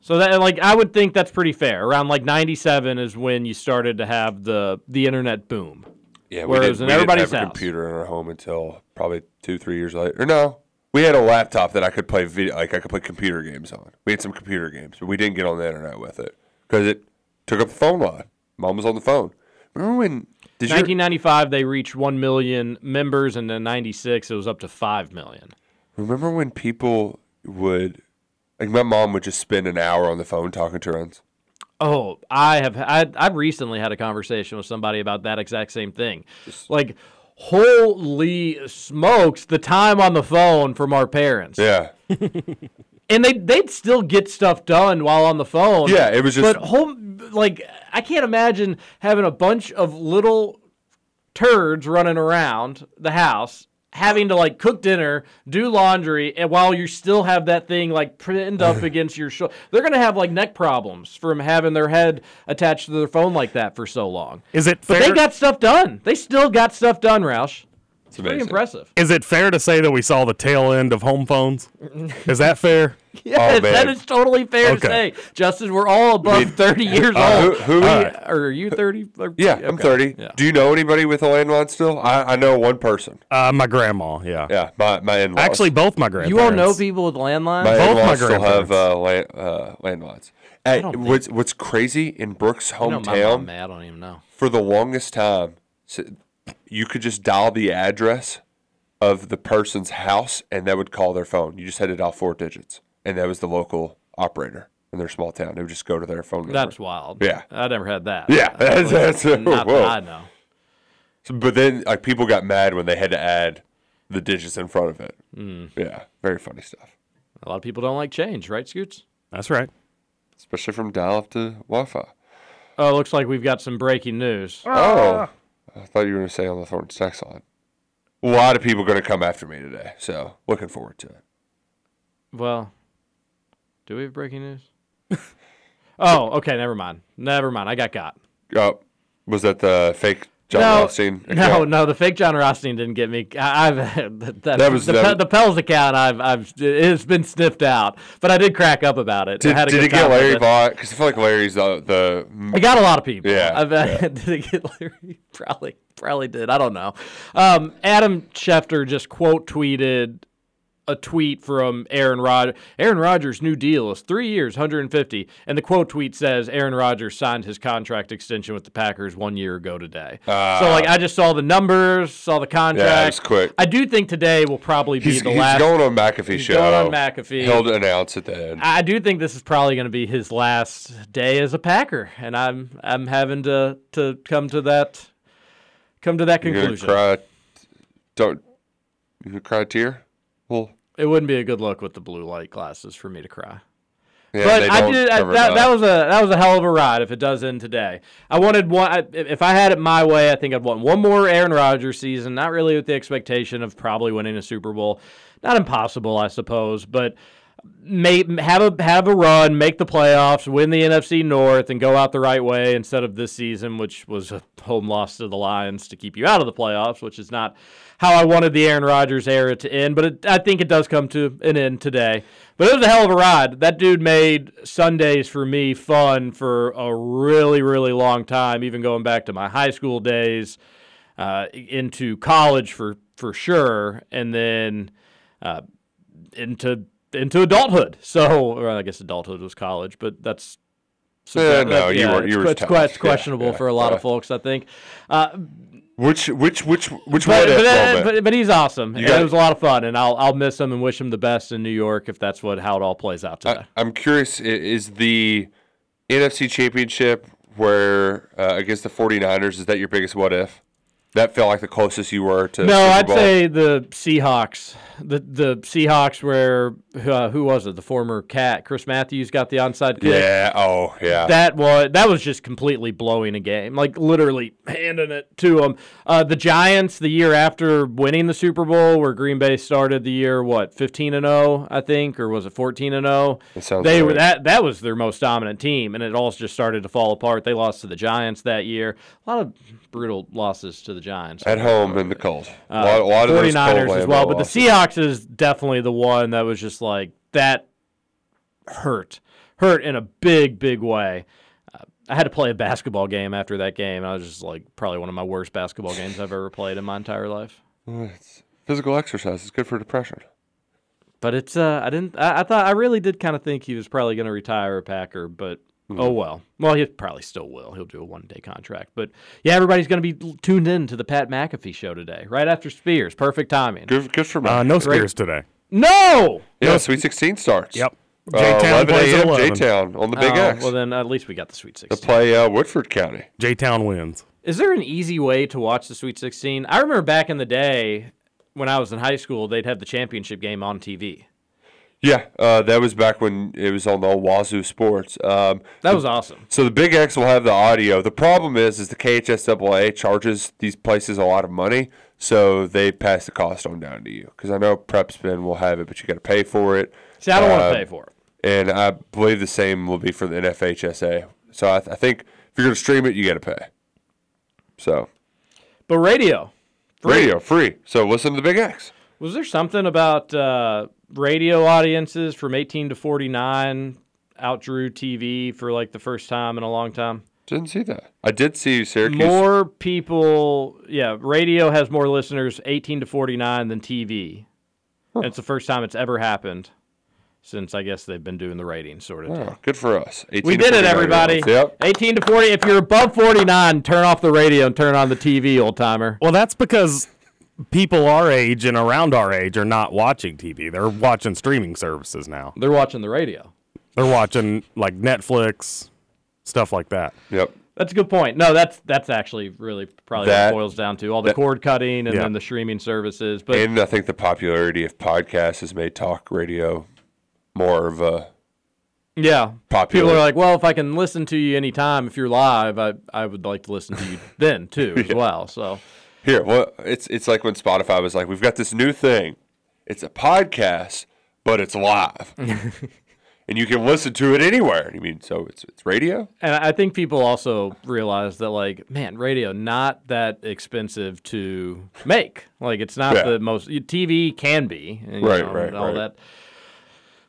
so that like I would think that's pretty fair around like 97 is when you started to have the the internet boom Yeah, we Whereas didn't, we didn't everybody's have a house. computer in our home until probably two, three years later. Or no, we had a laptop that I could play video, like I could play computer games on. We had some computer games, but we didn't get on the internet with it because it took up the phone line. Mom was on the phone. Remember when? Did you? 1995 they reached 1 million members and then 96 it was up to 5 million Remember when people would, like my mom would just spend an hour on the phone talking to her friends. Oh, I have. I, I've recently had a conversation with somebody about that exact same thing. Like, holy smokes, the time on the phone from our parents. Yeah, And they they'd still get stuff done while on the phone. Yeah, it was just- But home, like, I can't imagine having a bunch of little turds running around the house. Having to like cook dinner, do laundry, and while you still have that thing like pinned up against your shoulder, they're gonna have like neck problems from having their head attached to their phone like that for so long. Is it But they got stuff done. They still got stuff done, Roush. It's Pretty impressive. is it fair to say that we saw the tail end of home phones? Is that fair? Yes, that man. is totally fair Okay. to say. Justin, we're all above 30 years Uh, old. who- who- Uh, or are you 30? Or- Yeah, I'm 30. Yeah. Do you know anybody with a landline still? I, I know one person. Uh, my grandma, yeah. Yeah, my my in-laws. Actually, both my grandparents. You all know people with landlines? My Both my in-laws still have uh, land, uh, landlines. Hey, what's what's crazy in Brooks' I know my hometown? mom, man, I don't even know. for the longest time, s- you could just dial the address of the person's house and that would call their phone. You just had to dial four digits, and that was the local operator in their small town. They would just go to their phone number. That's wild. Yeah. I never had that. Yeah, That that's- was that's- not whoa. that I know. So- but then, like, people got mad when they had to add the digits in front of it. Mm. Yeah, very funny stuff, A lot of people don't like change, right, Scoots? That's right. especially from dial up to Wi-Fi. Oh, looks like we've got some breaking news. Oh, I thought you were going to say on the Thornton text line. A lot of people are going to come after me today, so looking forward to it. Well, do we have breaking news? oh, okay. Never mind. Never mind. I got got. Oh, was that the fake John no, Rothstein? no, account? no. The fake Jon Rothstein didn't get me. I, I've that, That was- the, that Pe- the Pels account. I've I've it's been sniffed out, but I did crack up about it. I Did, a did it get Larry it. Vaught? Because I feel like Larry's the the. I got a lot of people. Yeah, I've, did it get Larry? Probably, probably did. I don't know. Um, Adam Schefter just quote tweeted a tweet from Aaron Rodgers. Aaron Rodgers' new deal is three years, 150. And the quote tweet says Aaron Rodgers signed his contract extension with the Packers one year ago today. so Ah. like I just saw the numbers, saw the contract. it's quick. I do think today will probably be He's, the he's last. going on McAfee he's show. going on McAfee. He'll announce it then. I do think this is probably going to be his last day as a Packer, and I'm I'm having to to come to that come to that conclusion. You're gonna cry. Don't. You gonna cry a tear? Well, It wouldn't be a good look with the blue light glasses for me to cry. yeah, but I did. I, that, that was a that was a hell of a ride. If it does end today, I wanted one. I, if I had it my way, I think I'd want one more Aaron Rodgers season. Not really with the expectation of probably winning a Super Bowl. Not impossible, I suppose, but may, have a have a run, make the playoffs, win the NFC North, and go out the right way instead of this season, which was a home loss to the Lions to keep you out of the playoffs, which is not how I wanted the Aaron Rodgers era to end. But it, I think it does come to an end today. But it was a hell of a ride. That dude made Sundays for me fun for a really, really long time, even going back to my high school days, uh, into college for for sure, and then uh, into into adulthood. So, or I guess adulthood was college, but that's Yeah, that- no, you yeah, were- it's, you were que- it's, que- it's Yeah, questionable yeah, for a lot of folks, I think. Uh, Which which which which but, what if but, uh, but, but he's awesome. You it was a lot of fun, and I'll I'll miss him and wish him the best in New York if that's what how it all plays out today. I, I'm curious. Is the NFC Championship where uh, against the 49ers is that your biggest what if? That felt like the closest you were to. no, I'd say the Seahawks. The the Seahawks where uh, who was it? The former cat Chris Matthews got the onside kick. Yeah. Oh, yeah. That was that was just completely blowing a game, like literally handing it to them. Uh, the Giants, the year after winning the Super Bowl, where Green Bay started the year what fifteen and zero, I think, or was it fourteen and zero? Sounds They were that that was their most dominant team, and it all just started to fall apart. They lost to the Giants that year. A lot of brutal losses to the Giants at home in the cold. uh, a lot, a lot of 49ers cold as well. But the. Seahawks is definitely the one that was just like that hurt, hurt in a big, big way. Uh, I had to play a basketball game after that game. I was just like probably one of my worst basketball games I've ever played in my entire life. Well, it's physical exercise is good for depression. But it's uh, I didn't. I, I thought I really did kind of think he was probably going to retire a Packer, but Mm-hmm. oh well. Well, he probably still will. He'll do a one day contract. But yeah, everybody's going to be tuned in to the Pat McAfee show today, right after Spears. Perfect timing. Good, good for me. Uh, no Great. Spears today. No. Yeah, Sweet 16 starts. Yep. Uh, J-Town 11 plays a.m. 11. J-Town on the Big Oh, X. Well, then at least we got the Sweet 16. to play uh, Woodford County. J Town wins. Is there an easy way to watch the Sweet 16? I remember back in the day when I was in high school, they'd have the championship game on TV. Yeah, uh, that was back when it was on the old Wazoo Sports. Um, That was awesome. So the Big X will have the audio. The problem is, is the KHSAA charges these places a lot of money, so they pass the cost on down to you. Because I know Prep Spin will have it, but you got to pay for it. See, I don't want Uh, to pay for it. And I believe the same will be for the NFHSA. So I, th- I think if you're going to stream it, you got to pay. So But radio. free. radio free. So listen to the Big X. Was there something about uh, radio audiences from 18 to 49 outdrew TV for like the first time in a long time? Didn't see that. I did see Syracuse. More people, yeah, radio has more listeners 18 to 49 than TV. And it's the first time it's ever happened since I guess they've been doing the ratings sort of. Oh, good for us. 18 We to did it, everybody. Yep. 18 to 40. If you're above 49, turn off the radio and turn on the TV, old timer. Well, that's because people our age and around our age are not watching TV. They're watching streaming services now. They're watching the radio. They're watching like Netflix, stuff like that. Yep. That's a good point. No, that's that's actually really probably That- what it boils down to all the that- cord cutting and Yeah. then the streaming services. But and I think the popularity of podcasts has made talk radio more of a yeah, popular. people are like, well, if I can listen to you anytime, if you're live, I I would like to listen to you then too as well. So Here, well, it's it's like when Spotify was like, "We've got this new thing. It's a podcast, but it's live, and you can listen to it anywhere." You mean so it's it's radio? And I think people also realize that, like, man, radio not that expensive to make. Like, it's not Yeah. the most TV can be, and, Right, know, right, and all right. that,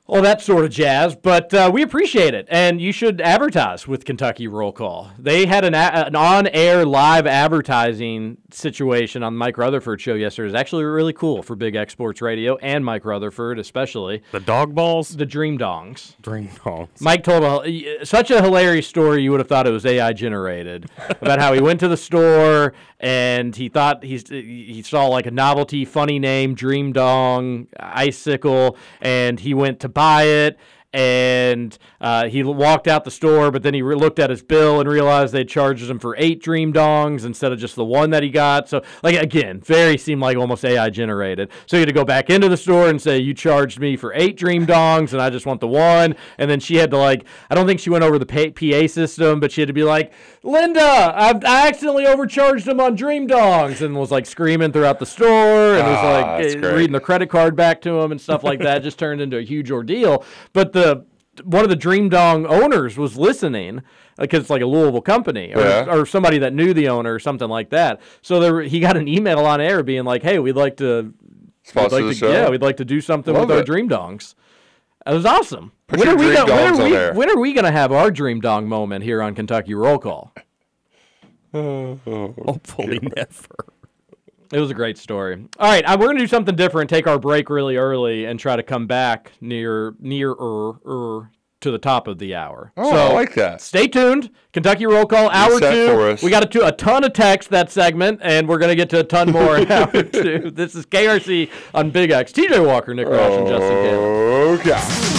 all that sort of jazz. But uh, we appreciate it, and you should advertise with Kentucky Roll Call. They had an, a- an on-air live advertising situation on the Mike Rutherford show yesterday. It was actually really cool for Big X Sports Radio and Mike Rutherford, especially The dog balls? the Dream Dongs. Dream dongs. Mike told a, such a hilarious story you would have thought it was AI generated about how he went to the store and he thought he's he saw like a novelty funny name Dream Dong icicle and he went to buy it and uh, he walked out the store but then he re- looked at his bill and realized they charged him for eight Dream Dongs instead of just the one that he got. So like again very seemed like almost AI generated. So he had to go back into the store and say you charged me for eight Dream Dongs and I just want the one. And then she had to like I don't think she went over the pa- PA system but she had to be like Linda I've, I accidentally overcharged him on Dream Dongs and was like screaming throughout the store and was Ah, like eh, reading the credit card back to him and stuff like that. Just turned into a huge ordeal. But the one of the Dream Dong owners was listening uh, because it's like a Louisville company or, Yeah. or somebody that knew the owner or something like that. So there, he got an email on air being like, "Hey, we'd like to, we'd like the to show? yeah, we'd like to do something Love with our it. Dream Dongs." It was awesome. Put when your are we Dream gonna, when are we, there. when are we gonna have our Dream Dong moment here on Kentucky Roll Call? Hopefully never. It was a great story. All right, uh, we're gonna do something different. Take our break really early and try to come back near nearer er, to the top of the hour. Oh, so I like that. Stay tuned. Kentucky Roll Call hour two. We got a, a ton of text that segment, and we're gonna get to a ton more in hour two. This is KRC on Big X. TJ Walker, Nick Roush, and Justin Caleb. Okay.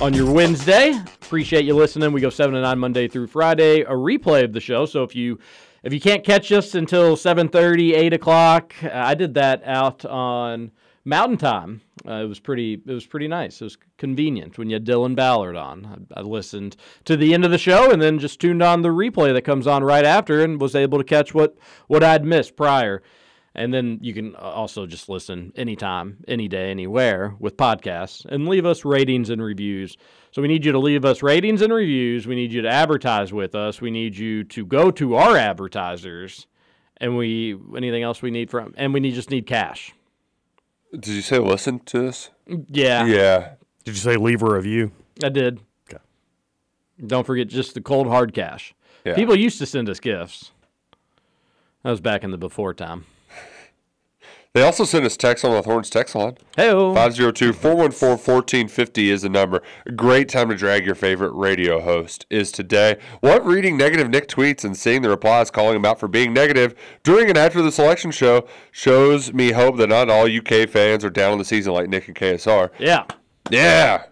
on your Wednesday. Appreciate you listening. We go seven to nine Monday through Friday. A replay of the show. So if you if you can't catch us until 7:30, 8 o'clock, uh, I did that out on Mountain Time. Uh, it was pretty. It was pretty nice. It was convenient when you had Dylan Ballard on. I, I listened to the end of the show and then just tuned on the replay that comes on right after and was able to catch what what I'd missed prior. And then you can uh, also just listen anytime, any day, anywhere with podcasts and leave us ratings and reviews. So we need you to leave us ratings and reviews. We need you to advertise with us. We need you to go to our advertisers. And we anything else we need from and we need just need cash. Did you say listen to this? Yeah. Yeah. Did you say leave a review? I did. Okay. Don't forget just the cold hard cash. Yeah. People used to send us gifts. That was back in the before time. They also sent us text on the Thorns text line. Hey, 502 414 1450 is the number. Great time to drag your favorite radio host is today. What reading negative Nick tweets and seeing the replies calling him out for being negative during and after the selection show shows me hope that not all UK fans are down on the season like Nick and KSR. Yeah. Yeah.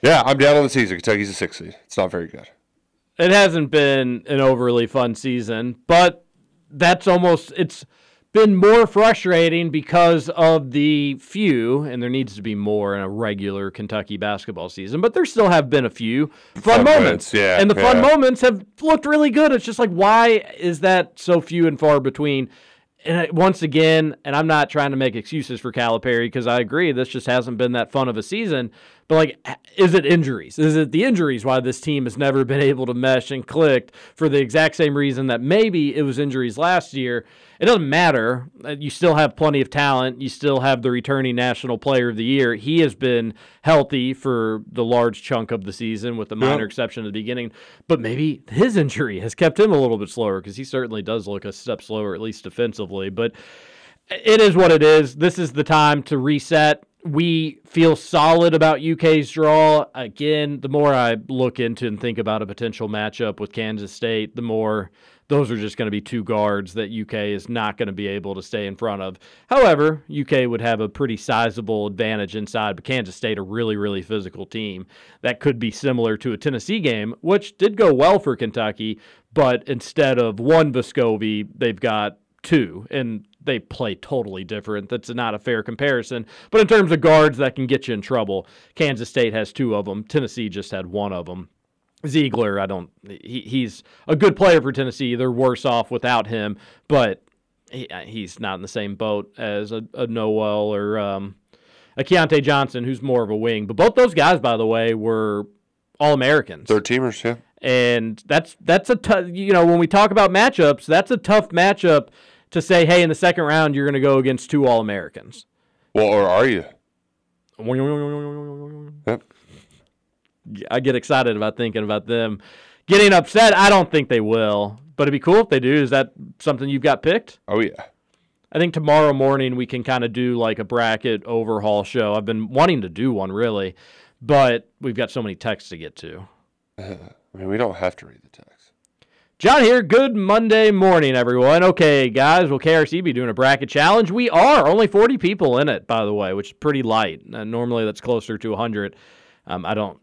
Yeah, I'm down on the season. Kentucky's a six seed. It's not very good. It hasn't been an overly fun season, but that's almost it's been more frustrating because of the few, and there needs to be more in a regular Kentucky basketball season, but there still have been a few fun, Fun moments. moments, yeah, And the fun yeah. moments have looked really good. It's just like, why is that so few and far between? And once again, and I'm not trying to make excuses for Calipari because I agree this just hasn't been that fun of a season. But like, is it injuries? Is it the injuries why this team has never been able to mesh and click for the exact same reason that maybe it was injuries last year? It doesn't matter. Uh, You still have plenty of talent. You still have the returning National Player of the Year. He has been healthy for the large chunk of the season, with the minor exception at the beginning. But maybe his injury has kept him a little bit slower because he certainly does look a step slower, at least defensively. But it is what it is. This is the time to reset we feel solid about UK's draw. Again, the more I look into and think about a potential matchup with Kansas State, the more those are just going to be two guards that UK is not going to be able to stay in front of. However, UK would have a pretty sizable advantage inside, but Kansas State, a really, really physical team that could be similar to a Tennessee game, which did go well for Kentucky, but instead of one Vescovi, they've got two, and they play totally different. That's not a fair comparison. But in terms of guards that can get you in trouble, Kansas State has two of them. Tennessee just had one of them. Zeigler, I don't. He, he's a good player for Tennessee. They're worse off without him, but he, he's not in the same boat as a, a Nowell or um, a Keyontae Johnson, who's more of a wing. But both those guys, by the way, were all Americans. Third teamers, yeah. And that's that's a tough. You know, when we talk about matchups, that's a tough matchup to say. Hey, in the second round, you're going to go against two All Americans. Well, or are you? Yep. I get excited about thinking about them getting upset. I don't think they will, but it'd be cool if they do. Is that something you've got picked? Oh yeah. I think tomorrow morning we can kind of do like a bracket overhaul show. I've been wanting to do one really, but we've got so many texts to get to. I mean, we don't have to read the text. John here. Good Monday morning, everyone. Okay, guys, will KRC be doing a bracket challenge? We are. Only 40 people in it, by the way, which is pretty light. Uh, normally that's closer to 100. Um, I don't.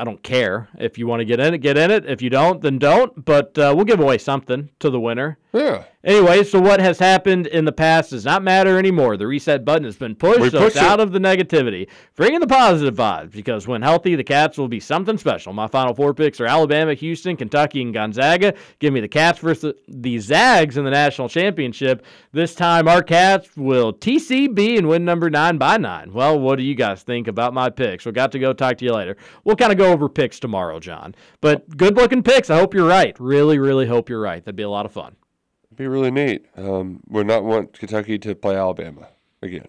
I don't care if you want to get in it, get in it. If you don't, then don't. But uh, we'll give away something to the winner. Yeah. Anyway, so what has happened in the past does not matter anymore. The reset button has been pushed, We so it's it. out of the negativity. Bring in the positive vibes because when healthy, the Cats will be something special. My final four picks are Alabama, Houston, Kentucky, and Gonzaga. Give me the Cats versus the Zags in the national championship. This time, our Cats will TCB and win number nine by nine. Well, what do you guys think about my picks? We got to go talk to you later. We'll kind of go over picks tomorrow, John. But good looking picks. I hope you're right. Really, really hope you're right. That'd be a lot of fun. It'd be really neat. Um, would not want Kentucky to play Alabama again.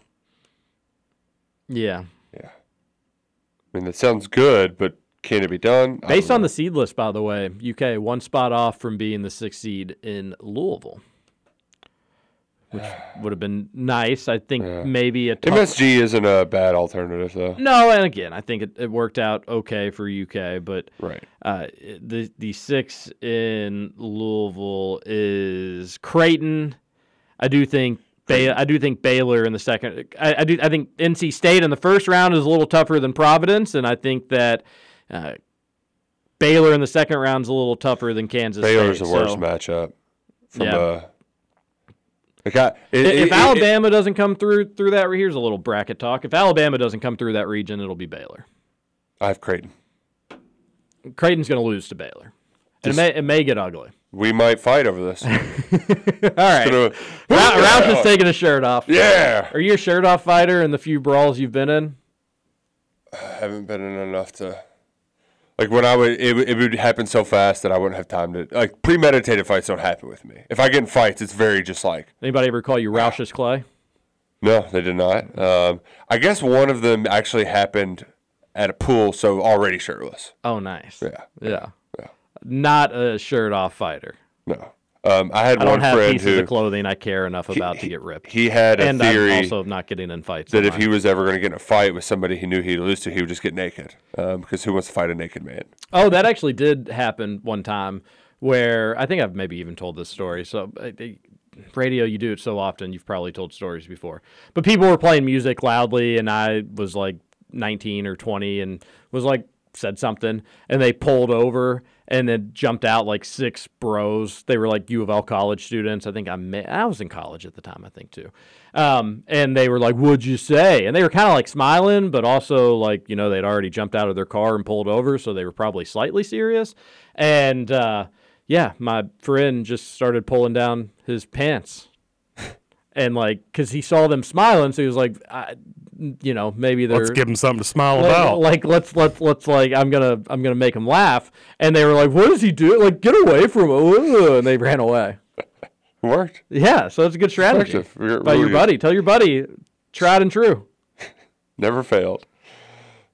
Yeah. Yeah. I mean, that sounds good, but can it be done? Based on know. the seed list, by the way, UK one spot off from being the sixth seed in Louisville, which would have been nice. I think maybe a tough- MSG isn't a bad alternative, though. No, and again, I think it, it worked out okay for UK, but right. uh, the the six in Louisville is Creighton. I do think Bay, I do think Baylor in the second. I, I do. I think NC State in the first round is a little tougher than Providence, and I think that uh, Baylor in the second round is a little tougher than Kansas Baylor's State. the worst so- matchup. From Yeah. uh, I- it- if it- it- Alabama doesn't come through through that, here's a little bracket talk. If Alabama doesn't come through that region, it'll be Baylor. I have Creighton. Creighton's going to lose to Baylor, and it may, it may get ugly. We might fight over this. All right, gonna- Rou- Roush is taking his shirt off. Yeah. Are you a shirt off fighter in the few brawls you've been in? I haven't been in enough to. Like when I would, it, would- it would happen so fast that I wouldn't have time to. Like premeditated fights don't happen with me. If I get in fights, it's very just like. Anybody ever call you Roush's Clay? No, they did not. Um, I guess one of them actually happened at a pool, so already shirtless. Oh, nice. Yeah, Yeah. Yeah. Not a shirt off fighter. No. Um, I had I one don't have friend pieces who of clothing I care enough about to get ripped. he had a and theory I'm also not getting in fights. that if he was ever going to get in a fight with somebody he knew he'd lose to, he would just get naked. Um, because who wants to fight a naked man? Oh, that actually did happen one time where I think I've maybe even told this story. So, uh, radio, you do it so often, you've probably told stories before. But people were playing music loudly, and I was like 19 or 20 and was like, said something, and they pulled over and then jumped out like six bros. They were like U of L college students. I think I met, I was in college at the time, I think too. Um, and they were like, "What'd you say?" And they were kind of like smiling, but also like you know they'd already jumped out of their car and pulled over, so they were probably slightly serious. And uh, yeah, my friend just started pulling down his pants, and like because he saw them smiling, so he was like, you know, maybe they're Let's give him something to smile like, about. Like let's let's let's like I'm gonna I'm gonna make him laugh, and they were like, "What does he do? Like get away from him!" And they ran away. Worked. Yeah, so it's a good strategy. Effective. Re- By your really buddy, tell your buddy, tried and true. Never failed.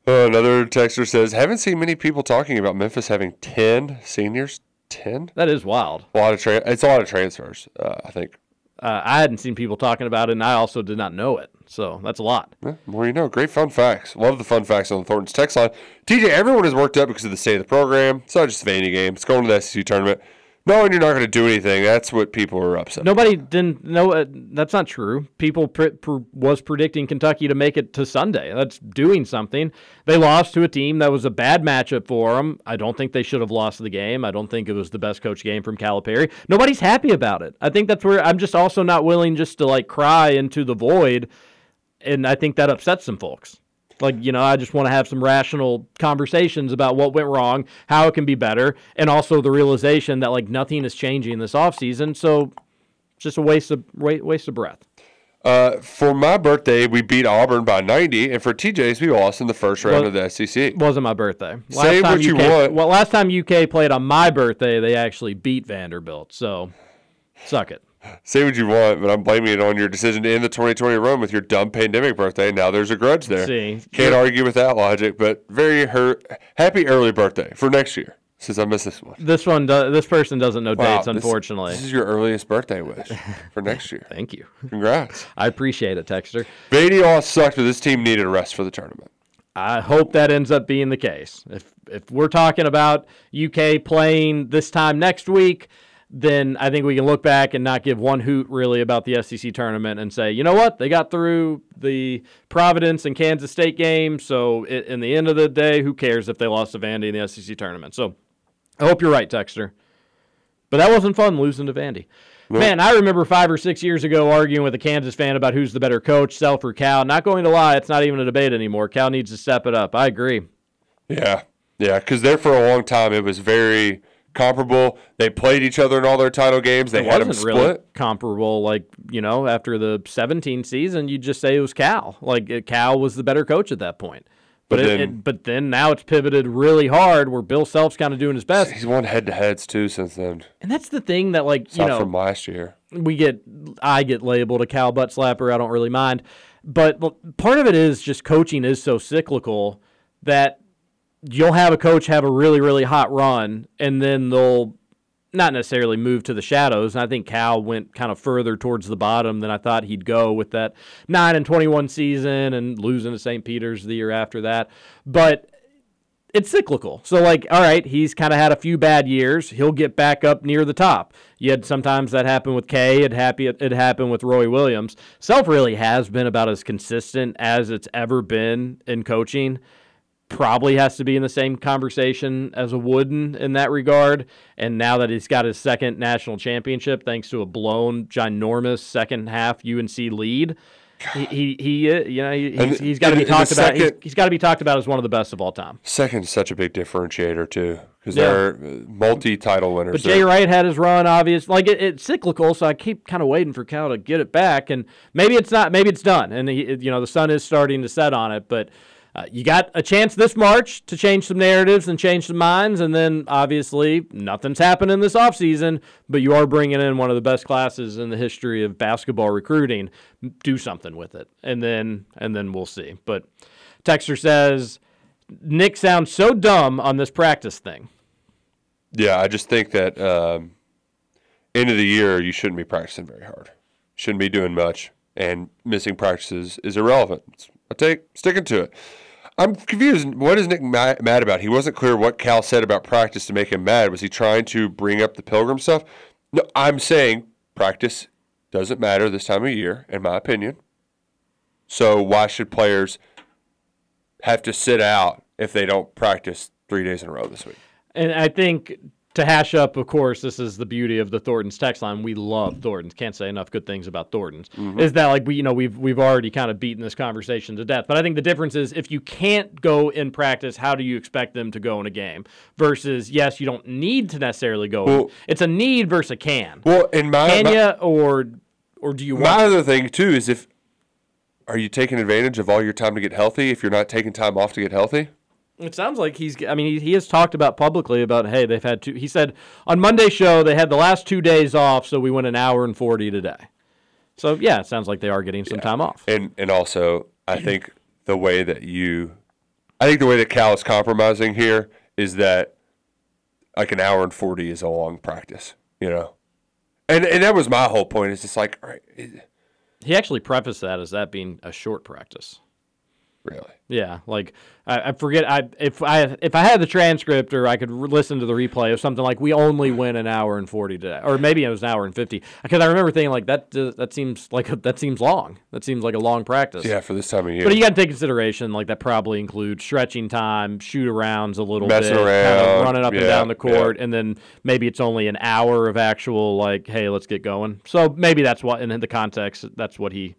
Uh, another texter says, haven't seen many people talking about Memphis having 10 seniors. 10? That is wild. A lot of tra- It's a lot of transfers, uh, I think. Uh, I hadn't seen people talking about it, and I also did not know it. So that's a lot. Yeah, more you know. Great fun facts. Love the fun facts on the Thornton's text line. TJ, everyone is worked up because of the state of the program. It's not just Vandy game. It's going to the SEC tournament. Knowing you're not going to do anything, that's what people are upset. Nobody didn't know. Uh, that's not true. People pr- pr- was predicting Kentucky to make it to Sunday. That's doing something. They lost to a team that was a bad matchup for them. I don't think they should have lost the game. I don't think it was the best coach game from Calipari. Nobody's happy about it. I think that's where I'm just also not willing just to like cry into the void, and I think that upsets some folks. Like, you know, I just want to have some rational conversations about what went wrong, how it can be better, and also the realization that like nothing is changing this offseason. So it's just a waste of wa- waste of breath. Uh, for my birthday, we beat Auburn by 90, and for TJ's, we lost in the first round Well- of the SEC. Wasn't my birthday. Say what you UK, want. Well, last time UK played on my birthday, they actually beat Vanderbilt. So suck it. Say what you want, but I'm blaming it on your decision to end the 2020 run with your dumb pandemic birthday. Now there's a grudge there. See, Can't you're- argue with that logic, but very happy early birthday for next year since I missed this one. This one, do, this person doesn't know Wow, dates, unfortunately. This, is your earliest birthday wish for next year. Thank you. Congrats. I appreciate it, Texter. Lost sucked, but this team needed a rest for the tournament. I hope that ends up being the case. If if we're talking about UK playing this time next week, then I think we can look back and not give one hoot really about the SEC tournament and say, you know what, they got through the Providence and Kansas State game. So i in the end of the day, who cares if they lost to Vandy in the SEC tournament? So I hope you're right, Texter. But that wasn't fun losing to Vandy. Man, I remember five or six years ago arguing with a Kansas fan about who's the better coach, Self or Cal. Not going to lie, it's not even a debate anymore. Cal needs to step it up. I agree. Yeah, yeah, because there for a long time it was very comparable. They played each other in all their title games. They it had them split. really comparable. Like you know, after the 17 season, you just say it was Cal. Like Cal was the better coach at that point. But But then- it, but then now it's pivoted really hard, where Bill Self's kind of doing his best. He's won head to heads too since then. And that's the thing that like you Aside know from last year. we get I get labeled a cow butt slapper. I don't really mind, but part of it is just coaching is so cyclical that you'll have a coach have a really really hot run, and then they'll not necessarily move to the shadows. And I think Cal went kind of further towards the bottom than I thought he'd go with that nine and twenty one season and losing to St. Peter's the year after that, but it's cyclical. So like, all right, he's kind of had a few bad years. He'll get back up near the top. Yet sometimes that happened with K. It happy it happened with Roy Williams. Self really has been about as consistent as it's ever been in coaching. Probably has to be in the same conversation as a Wooden in that regard. And now that he's got his second national championship, thanks to a blown, ginormous second half UNC lead, he, he, he uh, you know, he, he's, he's got to be talked about. He's, he's got to be talked about as one of the best of all time. Second is such a big differentiator too, because Yeah. they're uh, multi-title winners. But Jay Wright had his run, obvious. Like it, it's cyclical, so I keep kind of waiting for Cal to get it back, and maybe it's not. Maybe it's done, and he, you know the sun is starting to set on it. But uh, you got a chance this March to change some narratives and change some minds, and then obviously nothing's happened in this offseason, but you are bringing in one of the best classes in the history of basketball recruiting. Do something with it, and then and then we'll see. But Texter says Nick sounds so dumb on this practice thing. Yeah, I just think that um, end of the year you shouldn't be practicing very hard. Shouldn't be doing much, and missing practices is irrelevant. It's- I take sticking to it. I'm confused. What is Nick ma- mad about? He wasn't clear what Cal said about practice to make him mad. Was he trying to bring up the Pilgrim stuff? No, I'm saying practice doesn't matter this time of year, in my opinion. So why should players have to sit out if they don't practice three days in a row this week? And I think to hash up, of course, this is the beauty of the Thornton's text line. We love Thornton's. Can't say enough good things about Thornton's. Mhm. Is that like we, you know, we've we've already kind of beaten this conversation to death. But I think the difference is if you can't go in practice, how do you expect them to go in a game? Versus, yes, you don't need to necessarily go. Well- it's a need versus a can. Well, in my, can you or or do you want? My other thing too is if are you taking advantage of all your time to get healthy if you're not taking time off to get healthy? It sounds like he's. I mean, he, he has talked about publicly about hey, they've had two. He said on Monday show they had the last two days off, so we went an hour and forty today. So yeah, it sounds like they are getting some time off. And and also I think the way that you I think the way that Cal is compromising here is that like an hour and 40 is a long practice, you know. And and that was my whole point. It's just like, all right, it- He actually prefaced that as that being a short practice. Really. Yeah, like I, I forget. I if I if I had the transcript or I could re- listen to the replay of something like we only win an hour and forty today, or maybe it was an hour and fifty. Because I remember thinking like that. uh, That seems like a, that seems long. That seems like a long practice. Yeah, for this time of year. But you got to take consideration like that probably includes stretching time, shoot arounds a little Messing bit, kind around, of running up and down the yeah. court, and then maybe it's only an hour of actual like, hey, let's get going. So maybe that's what in the context that's what he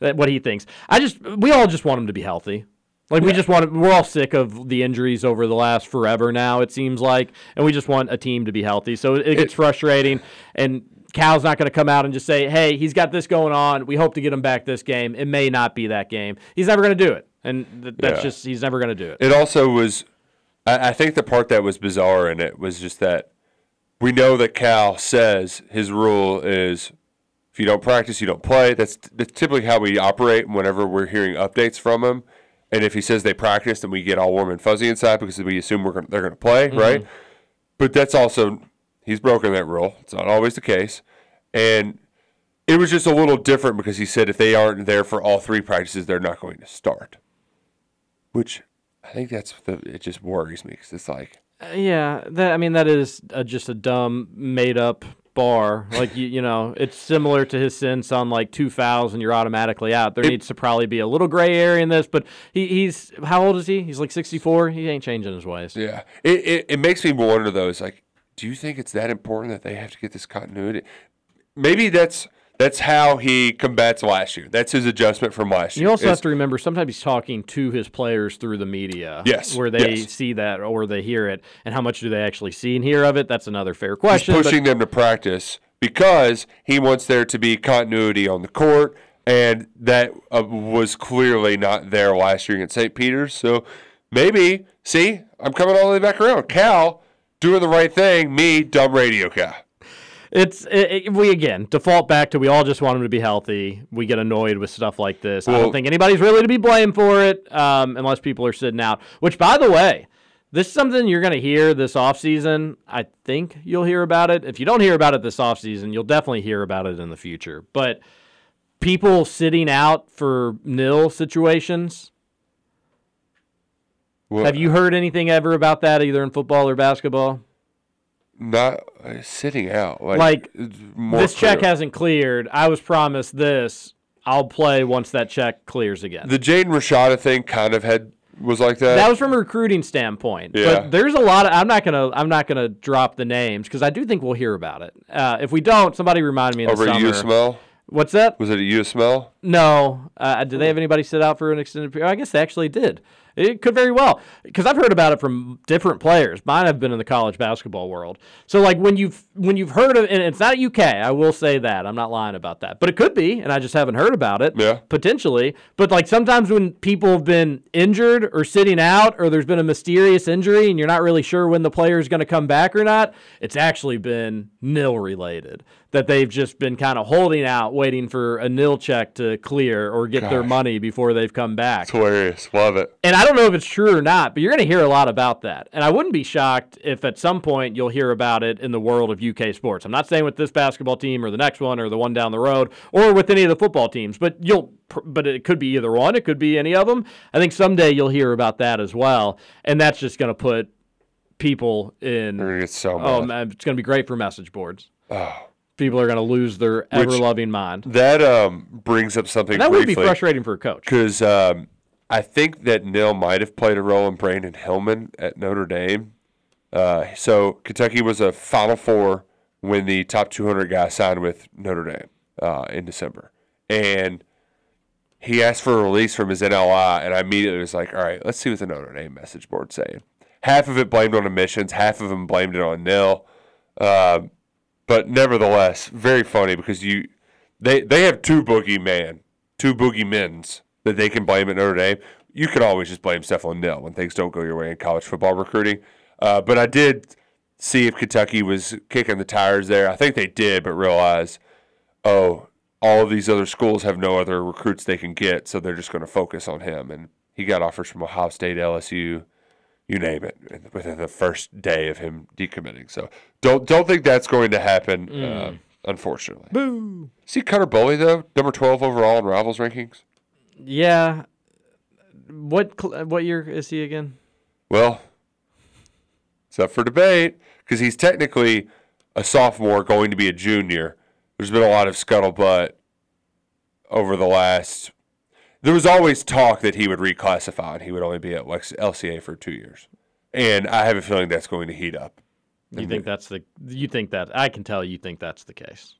that what he thinks. I just we all just want him to be healthy. Like we just want to, we're all sick of the injuries over the last forever now it seems like and we just want a team to be healthy. So it, gets frustrating and Cal's not going to come out and just say, "Hey, he's got this going on. We hope to get him back this game." It may not be that game. He's never going to do it. And th- that's Yeah. just he's never going to do it. It also was, I, I think the part that was bizarre in it was just that we know that Cal says his rule is if you don't practice, you don't play. That's, that's typically how we operate whenever we're hearing updates from him. And if he says they practice, then we get all warm and fuzzy inside because we assume we're gonna, they're going to play, right? But that's also he's broken that rule. It's not always the case, and it was just a little different because he said if they aren't there for all three practices, they're not going to start. Which I think that's the it just worries me because it's like Uh, yeah, that I mean that is uh just a dumb made up bar. Like you, you know, it's similar to his sense on like two fouls and you're automatically out. There needs to probably be a little gray area in this, but he, he's how old is he? He's like 64. He ain't changing his ways. yeah, it, it it makes me wonder though. It's like, do you think it's that important that they have to get this continuity? Maybe that's that's how he combats last year. That's his adjustment from last year. You also It's- have to remember sometimes he's talking to his players through the media. Yes, Where they yes. see that or they hear it. And how much do they actually see and hear of it? That's another fair He's question. but- pushing them to practice because he wants there to be continuity on the court, and that uh, was clearly not there last year at St. Peter's. So maybe, see, I'm coming all the way back around. Cal doing the right thing, me, dumb radio Cal. It's it, it- we again default back to we all just want him to be healthy. We get annoyed with stuff like this. I don't think anybody's really to be blamed for it, um, unless people are sitting out. Which, by the way, this is something you're going to hear this offseason. I think you'll hear about it. If you don't hear about it this offseason, you'll definitely hear about it in the future. But people sitting out for nil situations. Well, Have you heard anything ever about that, either in football or basketball? Not uh, sitting out. Like, Like, this check hasn't cleared. I was promised this. I'll play once that check clears again. The Jaden Rashada thing kind of had was like that. that was from a recruiting standpoint. Yeah. But there's a lot of I'm not gonna I'm not gonna drop the names because I do think we'll hear about it. Uh, if we don't, somebody remind me in over the summer. USML. What's that? Was it at USML? No. Uh, did they have anybody sit out for an extended period? I guess they actually did. It could very well because I've heard about it from different players. Mine have been in the college basketball world. So like when you've when you've heard of and it's not UK, I will say that I'm not lying about that, but it could be, and I just haven't heard about it. Yeah. potentially. But like sometimes when people have been injured or sitting out, or there's been a mysterious injury, and you're not really sure when the player is going to come back or not, it's actually been nil related. That they've just been kind of holding out, waiting for a nil check to clear or get their money before they've come back. It's hilarious. Love it. And I don't know if it's true or not, but you're going to hear a lot about that. And I wouldn't be shocked if at some point you'll hear about it in the world of UK sports. I'm not saying with this basketball team or the next one or the one down the road or with any of the football teams, but you'll but it could be either one, it could be any of them. I think someday you'll hear about that as well, and that's just going to put people in gonna so Oh, man, it's going to be great for message boards. Oh. People are going to lose their ever-loving mind. That um brings up something And that would be frustrating for a coach. because um, I think that Nil might have played a role in Brandon Hillman at Notre Dame. Uh, so Kentucky was a Final Four when the top 200 guy signed with Notre Dame uh, in December, and he asked for a release from his NLI, and I immediately was like, "All right, let's see what the Notre Dame message board's saying." Half of it blamed on admissions, half of them blamed it on Nil. Uh, but nevertheless, very funny because you they they have two boogeyman, two boogeymens that they can blame at Notre Dame. You can always just blame Stefan Nell when things don't go your way in college football recruiting. Uh, but I did see if Kentucky was kicking the tires there. I think they did, but realized, oh, all of these other schools have no other recruits they can get, so they're just going to focus on him. And he got offers from Ohio State, LSU, you name it, within the first day of him decommitting. So don't don't think that's going to happen. Uh, unfortunately. Boo. See Cutter Boley though, number twelve overall in Rivals rankings. Yeah. What cl- what year is he again? Well, it's up for debate because he's technically a sophomore going to be a junior. There's been a lot of scuttlebutt over the last. There was always talk that he would reclassify and he would only be at LCA for two years, and I have a feeling that's going to heat up. You think that's the you think that I can tell you think that's the case.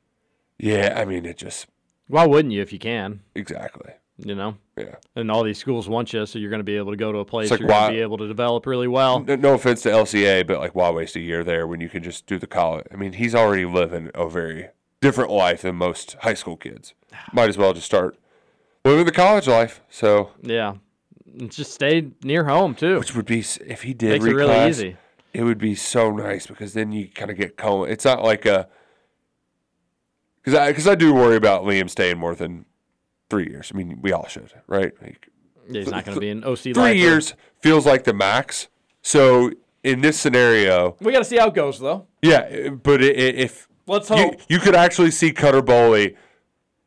Yeah, I mean it just Why wouldn't you if you can? exactly. You know? Yeah. And all these schools want you, so you're going to be able to go to a place like you're going to be able to develop really well. No, no offense to LCA, but like why waste a year there when you can just do the college? I mean, he's already living a very different life than most high school kids. Might as well just start living the college life. So Yeah. And just stay near home too. Which would be if he did Makes it really easy. It would be so nice because then you kind of get Coen. It's not like a because I because I do worry about Liam staying more than three years. I mean, we all should, right? Like, Yeah, he's not going to be an OC. three lifer. years feels like the max. So in this scenario, We got to see how it goes though. yeah, but i- i- if Let's you, hope. you could actually see Cutter Boley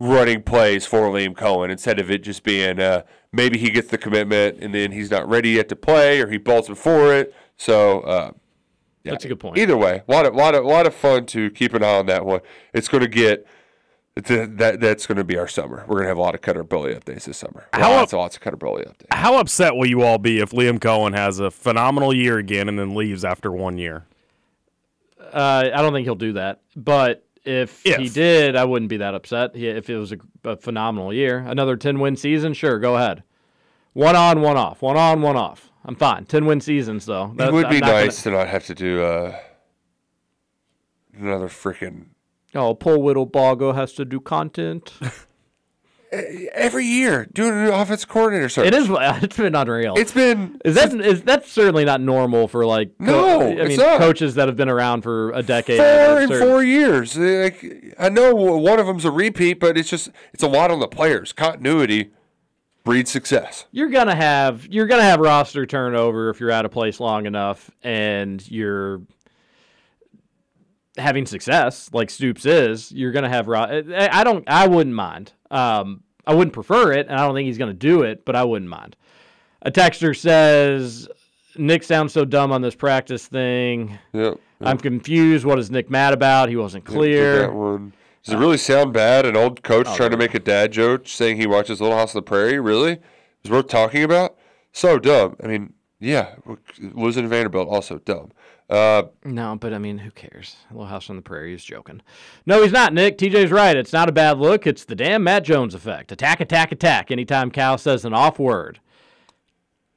running plays for Liam Coen instead of it just being uh, maybe he gets the commitment and then he's not ready yet to play or he bolts before it. So uh, yeah, That's a good point. Either way, a lot of lot of lot of fun to keep an eye on that one. It's going to get. A, that that's going to be our summer. We're going to have a lot of Cutter Boley updates this summer. How lots, lots of Cutter Boley updates. How upset will you all be if Liam Coen has a phenomenal year again and then leaves after one year? Uh, I don't think he'll do that. But if, he did, I wouldn't be that upset. He, if it was a, a phenomenal year, another ten win season, sure, go ahead. One on, one off. One on, one off. I'm fine. Ten win seasons though. It would I'm be not gonna- nice to not have to do uh, another freaking Oh, Paul Whittle has to do content. every year doing an offense coordinator search. It is. It's been unreal. It's been. Is that is that's certainly not normal for like No, I mean coaches that have been around for a decade. four certain- four years. Like, I know one of them's a repeat, but it's just it's a lot on the players. Continuity breeds success. You're gonna have you're gonna have roster turnover if you're at a place long enough and you're having success like Stoops is. You're gonna have I don't I wouldn't mind. Um, I wouldn't prefer it, and I don't think he's gonna do it, but I wouldn't mind. A texter says Nick sounds so dumb on this practice thing. Yep. I'm confused. What is Nick mad about? He wasn't clear. that one. Does it really sound bad? An old coach Oh, trying to make a dad joke saying he watches Little House on the Prairie? Really? Is worth talking about? So dumb. I mean, yeah, losing to Vanderbilt also dumb. Uh, No, but I mean, who cares? Little House on the Prairie is joking. No, he's not, Nick. TJ's right. It's not a bad look. It's the damn Matt Jones effect. Attack, attack, attack. Anytime Cal says an off word.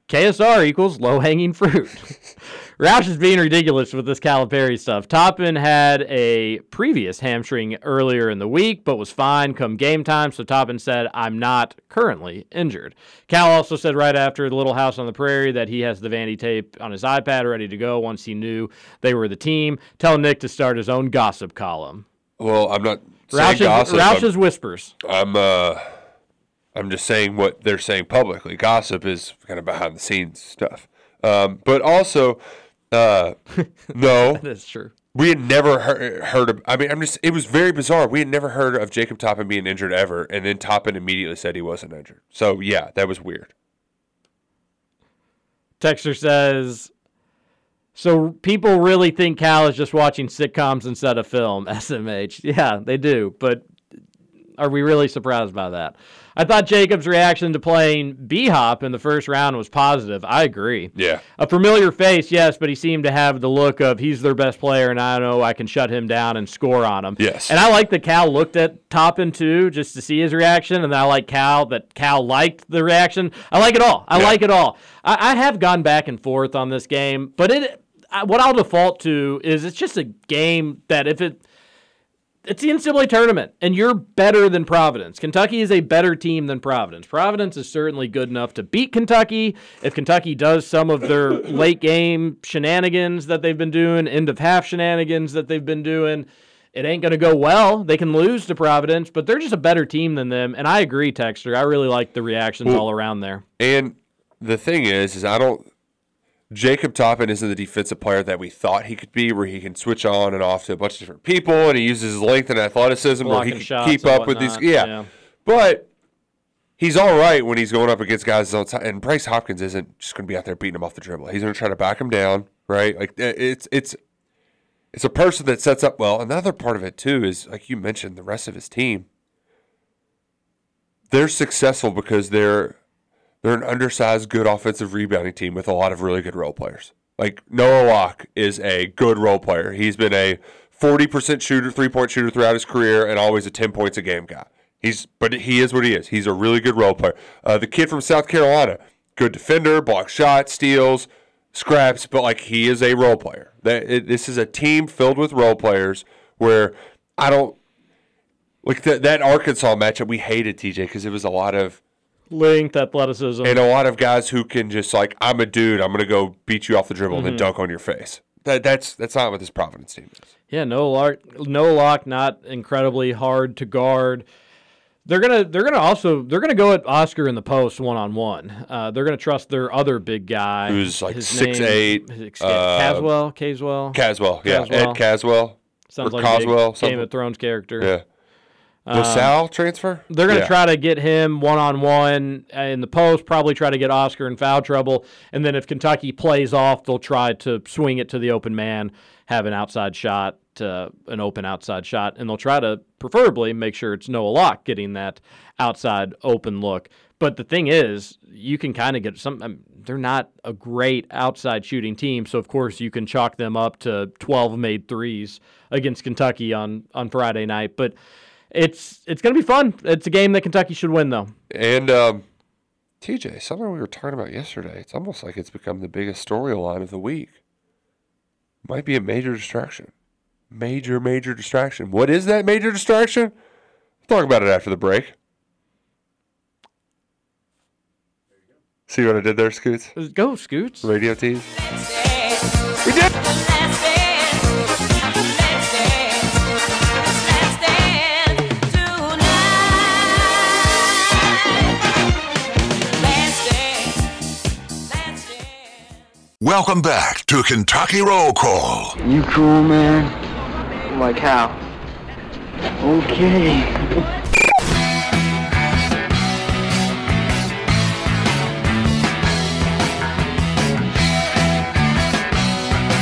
KSR equals low hanging fruit. Roush is being ridiculous with this Calipari stuff. Toppin had a previous hamstring earlier in the week, but was fine come game time. So Toppin said, I'm not currently injured. Cal also said right after the Little House on the Prairie that he has the Vandy tape on his iPad ready to go once he knew they were the team. Tell Nick to start his own gossip column. well, I'm not saying Roush's, gossip. Roush's I'm- whispers. I'm uh I'm just saying what they're saying publicly. Gossip is kind of behind the scenes stuff. Um, but also, uh, no, That's true. we had never heard, heard of. I mean, I'm just. It was very bizarre. We had never heard of Jacob Toppin being injured ever, and then Toppin immediately said he wasn't injured. So yeah, that was weird. Texter says, so people really think Cal is just watching sitcoms instead of film. SMH, yeah, they do. But are we really surprised by that? I thought Jacob's reaction to playing B Hop in the first round was positive. I agree. Yeah. A familiar face, yes, but he seemed to have the look of he's their best player, and I know I can shut him down and score on him. Yes. And I like that Cal looked at Top Toppin too, just to see his reaction, and I like Cal that Cal liked the reaction. I like it all. I Yeah. like it all. I, I have gone back and forth on this game, but it I, what I'll default to is it's just a game that if it it's the NCAA tournament, and you're better than Providence. Kentucky is a better team than Providence. Providence is certainly good enough to beat Kentucky. If Kentucky does some of their late game shenanigans that they've been doing, end of half shenanigans that they've been doing, it ain't going to go well. They can lose to Providence, but they're just a better team than them. And I agree, Texter. I really like the reactions Well- all around there. And the thing is, is I don't. Jacob Toppin isn't the defensive player that we thought he could be, where he can switch on and off to a bunch of different people, and he uses his length and athleticism, where he can keep up with these. Yeah. yeah. but he's all right when he's going up against guys on time. And Bryce Hopkins isn't just going to be out there beating him off the dribble. He's going to try to back him down, right? Like it's it's it's a person that sets up well. Another part of it too is like you mentioned, the rest of his team. They're successful because they're they're an undersized, good offensive rebounding team with a lot of really good role players. Like Noah Locke is a good role player. He's been a forty percent shooter, three point shooter throughout his career, and always a ten points a game guy. He's but he is what he is. He's a really good role player. Uh, the kid from South Carolina, good defender, blocks shots, steals, scraps, but like he is a role player. That this is a team filled with role players where I don't like that Arkansas matchup. We hated TJ because it was a lot of Length, athleticism. and a lot of guys who can just like I'm a dude. I'm gonna go beat you off the dribble and Mhm. then dunk on your face. That that's that's not what this Providence team is. Yeah, Noah Locke, Noah Locke, not incredibly hard to guard. They're gonna, they're gonna also, they're gonna go at Oscar in the post one on one. Uh, They're gonna trust their other big guy, Who's like His 6'8", name- his- uh, Caswell, Caswell, Caswell, yeah, Ed Caswell. Caswell Sounds or like Coswell, Game of Thrones character. Yeah. Um, LaSalle transfer? They're going to Yeah. try to get him one on one in the post, probably try to get Oscar in foul trouble. And then if Kentucky plays off, they'll try to swing it to the open man, have an outside shot, uh, an open outside shot. And they'll try to preferably make sure it's Noah Locke getting that outside open look. But the thing is, you can kind of get some. I mean, they're not a great outside shooting team, so of course you can chalk them up to 12 made threes against Kentucky on on Friday night. But it's it's going to be fun. It's a game that Kentucky should win, though. And um, TJ, something we were talking about yesterday. It's almost like it's become the biggest storyline of the week. Might be a major distraction. Major, major distraction. What is that major distraction? We'll talk about it after the break. See what I did there, Scoots? Go, Scoots. Radio tease. Welcome back to Kentucky Roll Call. You cool, man? Like how? Okay.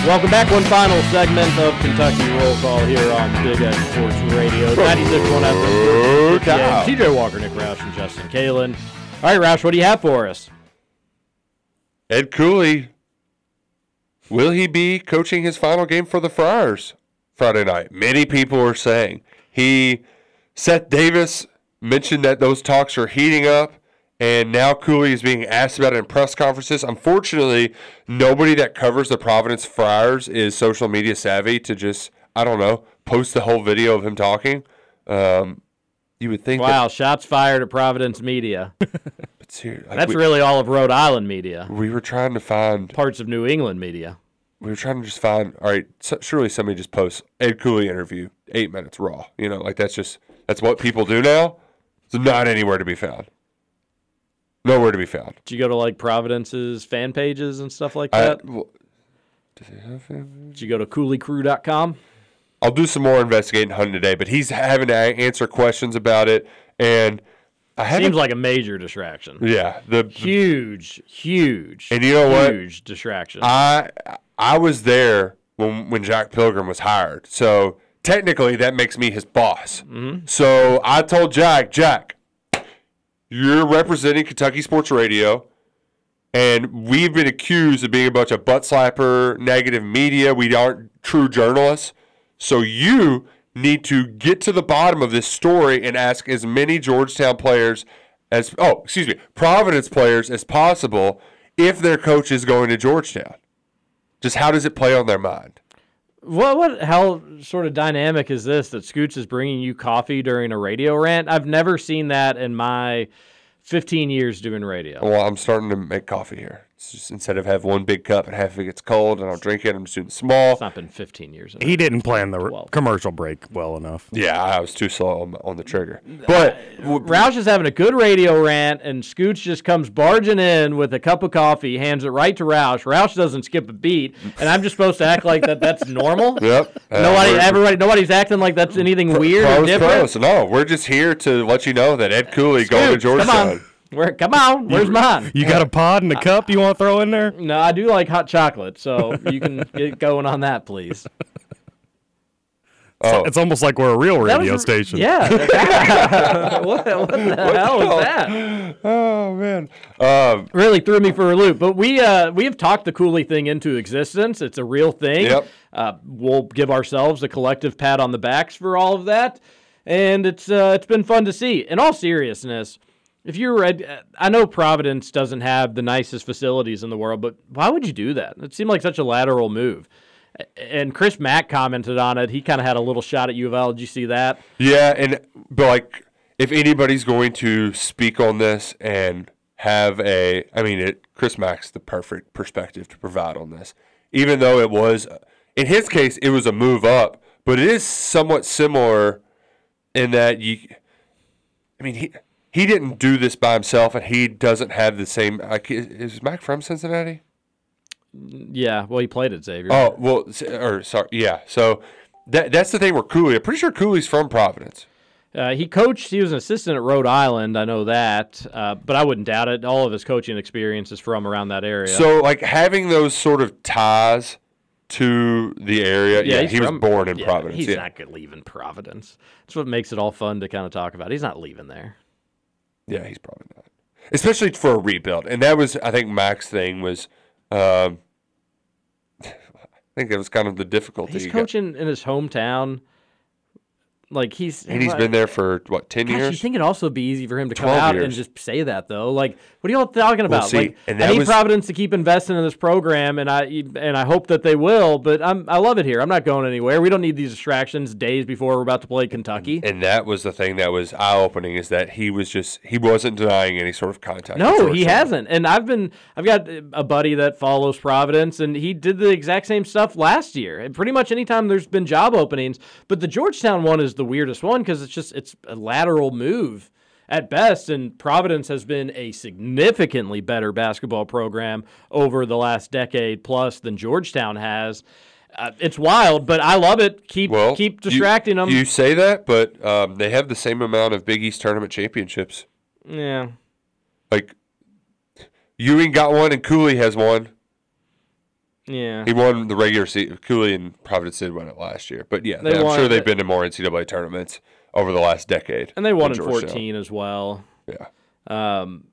Welcome back. One final segment of Kentucky Roll Call here on Big X Sports Radio. 96.1 FM. cow. TJ Walker, Nick Roush, and Justin Kalen. All right, Roush, what do you have for us? Ed Cooley. Will he be coaching his final game for the Friars Friday night? Many people are saying. He, Seth Davis mentioned that those talks are heating up, and now Cooley is being asked about it in press conferences. Unfortunately, nobody that covers the Providence Friars is social media savvy to just, I don't know, post the whole video of him talking. Um, you would think Wow, shots fired at Providence Media. like That's we, really all of Rhode Island media. we were trying to find Parts of New England media. we were trying to just find all right so, surely somebody just posts ed cooley interview eight minutes raw you know like that's just that's what people do now it's not anywhere to be found nowhere to be found Did you go to like Providence's fan pages and stuff like I, that? well, have fan- Did you go to cooleycrew.com? i'll do some more investigating hunting today but he's having to answer questions about it and i haven't Seems like a major distraction. yeah the Huge, huge. And you know what? Huge distraction. I I was there when when Jack Pilgrim was hired. So technically that makes me his boss. Mhm. So I told Jack, Jack, you're representing Kentucky Sports Radio and we've been accused of being a bunch of butt slapper negative media. We aren't true journalists. So you need to get to the bottom of this story and ask as many Georgetown players as oh, excuse me, Providence players as possible if their coach is going to Georgetown. Just how does it play on their mind? What what how sort of dynamic is this that Scoots is bringing you coffee during a radio rant? I've never seen that in my 15 years doing radio. Well, I'm starting to make coffee here. It's just instead of have one big cup and half of it gets cold, and I'll drink it. I'm just doing small. It's not been 15 years. He didn't plan the r- commercial break well enough. Yeah, I was too slow on, on the trigger. But Roush is having a good radio rant, and Scooch just comes barging in with a cup of coffee, hands it right to Roush. Roush doesn't skip a beat, and I'm just supposed to act like that that's normal. Yep. Uh, Nobody, we're- everybody, nobody's acting like that's anything weird or pros, different. pros. No, we're just here to let you know that Ed Cooley going to Scooch, Georgetown. Come on. Where, come on, where's mine? You got a pod and a cup you want to throw in there? No, I do like hot chocolate, so you can get going on that, please. Oh. It's almost like we're a real That radio was- station. Yeah. what, what the hell was that? Oh man. Um, really threw me for a loop. But we uh, we have talked the Cooley thing into existence. It's a real thing. Yep. Uh, we'll give ourselves a collective pat on the backs for all of that, and it's uh, it's been fun to see. In all seriousness, if you're read, I know Providence doesn't have the nicest facilities in the world, but why would you do that? It seemed like such a lateral move. And Chris Mack commented on it. He kind of had a little shot at U of L. Did you see that? Yeah, and but like if anybody's going to speak on this and have a, I mean, it Chris Mack's the perfect perspective to provide on this. Even though it was, in his case, it was a move up, but it is somewhat similar in that you, I mean, he he didn't do this by himself, and he doesn't have the same. Like, is, Mac from Cincinnati? Yeah. Well, he played at Xavier. Oh well, or sorry, yeah. So that that's the thing where Cooley. I'm pretty sure Cooley's from Providence. Uh, he coached. He was an assistant at Rhode Island. I know that, uh, but I wouldn't doubt it. All of his coaching experience is from around that area. So like having those sort of ties to the area. Yeah, he's he was born in yeah, Providence. He's yeah. not gonna leave in Providence. That's what makes it all fun to kind of talk about. He's not leaving there. Yeah, he's probably not. Especially for a rebuild, and that was I think Mac's thing was. Um, I think that was kind of the difficulty. He's he got. coaching in his hometown. Like he's and he's been there for what ten Gosh, you think it'd also be easy for him to come 12 out and just say that though? Like, what are y'all talking Well, about? see, like, and I need was- Providence to keep investing in this program, and I and I hope that they will. But I'm I love it here. I'm not going anywhere. We don't need these distractions days before we're about to play Kentucky. and that was the thing that was eye opening is that he was just he wasn't denying any sort of contact. No, he hasn't. And I've been I've got a buddy that follows Providence and he did the exact same stuff last year. And pretty much anytime there's been job openings, but the Georgetown one is the weirdest one cuz it's just it's a lateral move at best and Providence has been a significantly better basketball program over the last decade plus than Georgetown has. Uh, it's wild, but I love it. Keep Well, keep you- distracting them. You say that, but um, they have the same amount of Big East tournament championships. yeah. Like Ewing got one and Cooley has one. Yeah. He won the regular season. Cooley and Providence did win it last year, but yeah, They I'm won- sure they've been to more NCAA tournaments over the last decade. And they won in than Georgetown. 14 as well. Yeah. Um,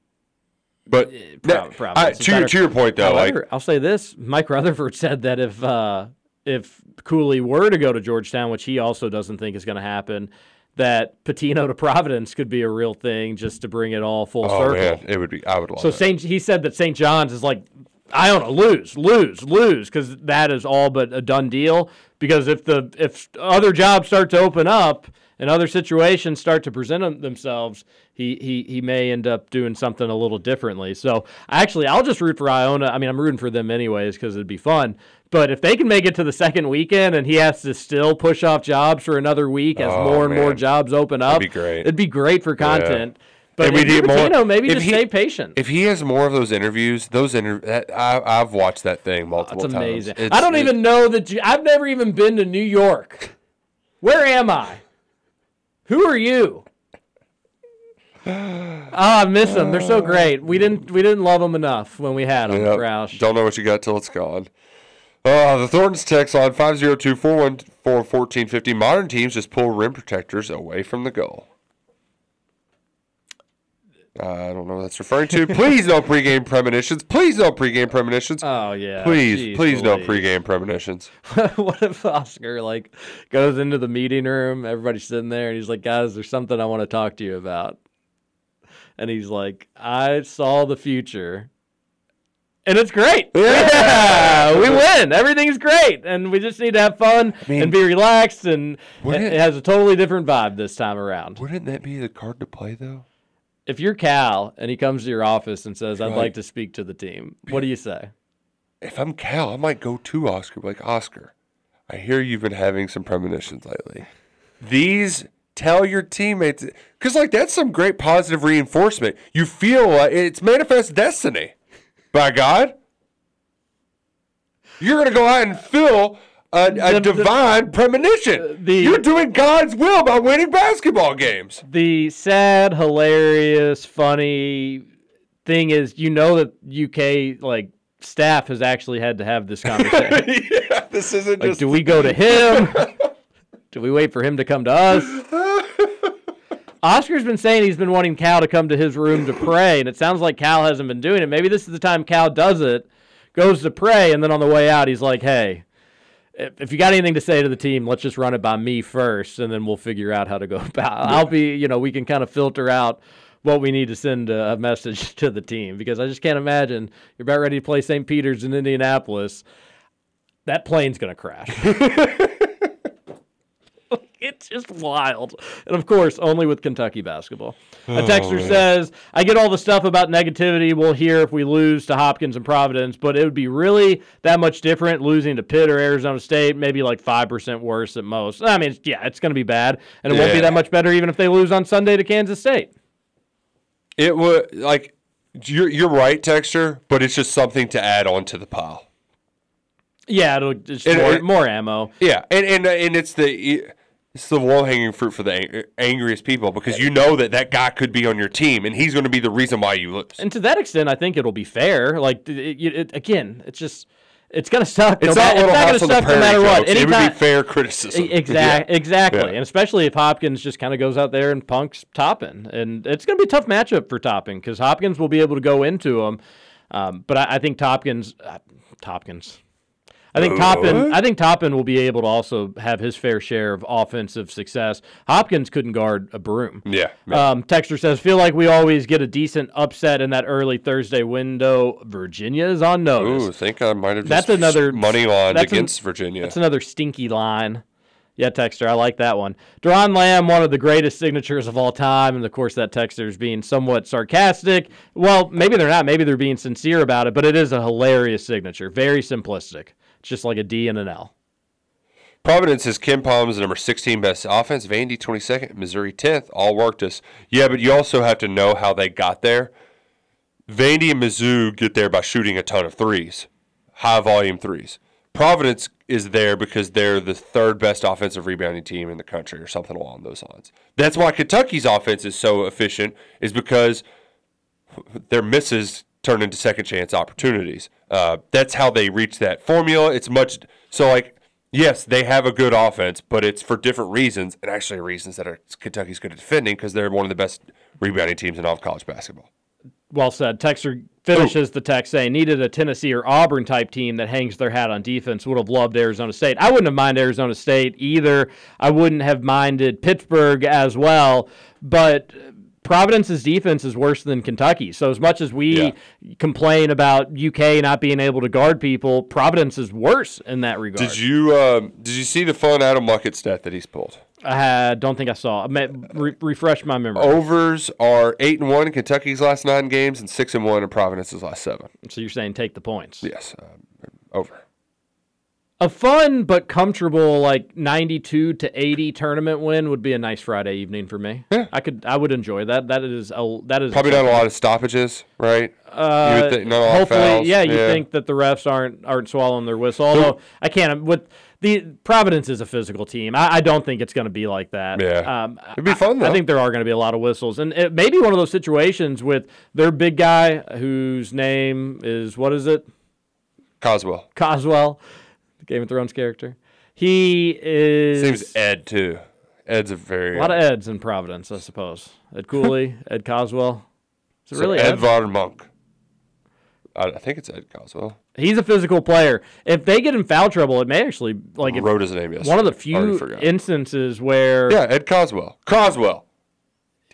But Pro- that- I- to, your, to your point though, like I'll say this: Mike Rutherford said that if uh, if Cooley were to go to Georgetown, which he also doesn't think is going to happen, that Pitino to Providence could be a real thing, just to bring it all full oh circle. man, it would be. I would love So. Saint, he said that St. John's is like, Iona lose, lose, lose, because that is all but a done deal. Because if the if other jobs start to open up and other situations start to present themselves, he he he may end up doing something a little differently. So actually, I'll just root for Iona. I mean, I'm rooting for them anyways because it'd be fun. But if they can make it to the second weekend and he has to still push off jobs for another week as Oh, more and more jobs open up, That'd be great. It'd be great for Yeah. But we need more- maybe if just he- stay patient. If he has more of those interviews, those inter- that, I, I've watched that thing multiple That's times. amazing. It's- I don't it- even know that you, I've never even been to New York. Where am I? Who are you? Oh, I miss them. They're so great. We didn't we didn't love them enough when we had them. Yep. Roush. Don't know what you got till it's gone. Uh, the Thorntons text on 502 414 1450. Modern teams just pull rim protectors away from the goal. Uh, I don't know what that's referring to. Please no pregame premonitions. Please no pregame premonitions. Oh yeah. Please, Jeez please no pregame premonitions. what if Oscar like goes into the meeting room, everybody's sitting there, and he's like, "Guys, there's something I want to talk to you about." And he's like, "I saw the future." And it's great. Yeah, we win. Everything's great, and we just need to have fun mean, and be relaxed. And it- it has a totally different vibe this time around. Wouldn't that be the card to play though? If you're Cal and he comes to your office and says, "I'd Right. like to speak to the team," what do you say? If I'm Cal, I might go to Oscar. Like Oscar, I hear you've been having some premonitions lately. These tell your teammates because like that's some great positive reinforcement. You feel like it's manifest destiny. By God, you're gonna go out and fill a, a The- the- divine premonition. Uh, the- you're doing God's will by winning basketball games. The sad, hilarious, funny thing is, you know that UK like staff has actually had to have this conversation. yeah, this isn't like, just. do we go to him? do we wait for him to come to us? Oscar's been saying he's been wanting Cal to come to his room to pray, and it sounds like Cal hasn't been doing it. Maybe this is the time Cal does it, goes to pray, and then on the way out, he's like, "Hey, if, you got anything to say to the team, let's just run it by me first, and then we'll figure out how to go about. I'll be, you know, we can kind of filter out." What we need to send a a message to the team because I just can't imagine you're about ready to play St. Peter's in Indianapolis. That plane's gonna crash. it's just wild. And of course, only with Kentucky basketball. A Oh, texter man. says, I get all the stuff about negativity we'll hear if we lose to Hopkins and Providence, but it would be really that much different losing to Pitt or Arizona State, maybe like 5% worse at most. I mean, yeah, it's going to be bad. And it won't be that much better even if they lose on Sunday to Kansas State. It would like you're you're right, Texture, but it's just something to add on to the pile. Yeah, it'll just And more, it- more ammo. Yeah, and and and it's the it's the low hanging fruit for the ang- angriest people because you know that that guy could be on your team and he's going to be the reason why you lose. And to that extent, I think it'll be fair. Like, it, it, it- again, it's just. It's gonna suck. It's no not ma- Little it's not gonna suck no matter what. jokes. It would be fair criticism. Exactly. Yeah. Exactly. Yeah. And especially if Hopkins just kind of goes out there and punks Toppin, and it's going to be a tough matchup for Toppin because Hopkins will be able to go into him. Um, but I, I think Topkins, uh, Topkins. I think Toppin. I think Toppin will be able to also have his fair share of offensive success. Hopkins couldn't guard a broom. Yeah, yeah. Um, Texter says, "Feel like we always get a decent upset in that early Thursday window. Virginia is on notice. Ooh, think I might have just That's another money line that's an- against Virginia. That's another stinky line. Yeah, Texter, I like that one. Doron Lamb, one of the greatest signatures of all time, and of course that Texter is being somewhat sarcastic. Well, maybe they're not. Maybe they're being sincere about it, but it is a hilarious signature. Very simplistic. Just like a D and an L. Providence is KenPom's number 16 best offense, Vandy 22nd, Missouri 10th. All worked us. Yeah, but you also have to know how they got there. Vandy and Mizzou get there by shooting a ton of threes, high volume threes. Providence is there because they're the third best offensive rebounding team in the country or something along those lines. That's why Kentucky's offense is so efficient is because their misses turn into second chance opportunities. Uh, that's how they reach that formula. It's much so like yes, they have a good offense, but it's for different reasons and actually reasons that are Kentucky's good at defending because they're one of the best rebounding teams in all of college basketball. Well said. Texter finishes the text saying, needed a Tennessee or Auburn type team that hangs their hat on defense. Would have loved Arizona State. I wouldn't have minded Arizona State either. I wouldn't have minded Pittsburgh as well. But Providence's defense is worse than Kentucky. So as much as we complain about UK not being able to guard people, Providence is worse in that regard. Did you um, did you see the fun Adam Luckett stat that he's pulled? I don't think I saw. May- Re- refresh my memory. Overs are eight and one in Kentucky's last nine games and six and one in Providence's last seven. So you're saying take the points? Yes, uh, over. A fun but comfortable like 92 to 80 tournament win would be a nice Friday evening for me. Yeah. I could I would enjoy that. That is a that is Probably not a lot of stoppages, right? Uh, you think, not a lot of hopefully, yeah, you think that the refs aren't aren't swallowing their whistle. Although I can't with the Providence is a physical team. I, I don't think it's going to be like that. Yeah. um, It'd be fun, I, I think there are going to be a lot of whistles, and it may be one of those situations with their big guy whose name is what is it? Coswell. Coswell, Game of Thrones character. He is. Name's Ed too. Ed's a very A lot of uh, Eds in Providence, I suppose. Ed Cooley, Ed Coswell. Is it So really Ed, Ed? Von Monk. I, think it's Ed Coswell. He's a physical player. If they get in foul trouble, it may actually like if, Wrote his name One of the few instances where Yeah, Ed Coswell. Coswell.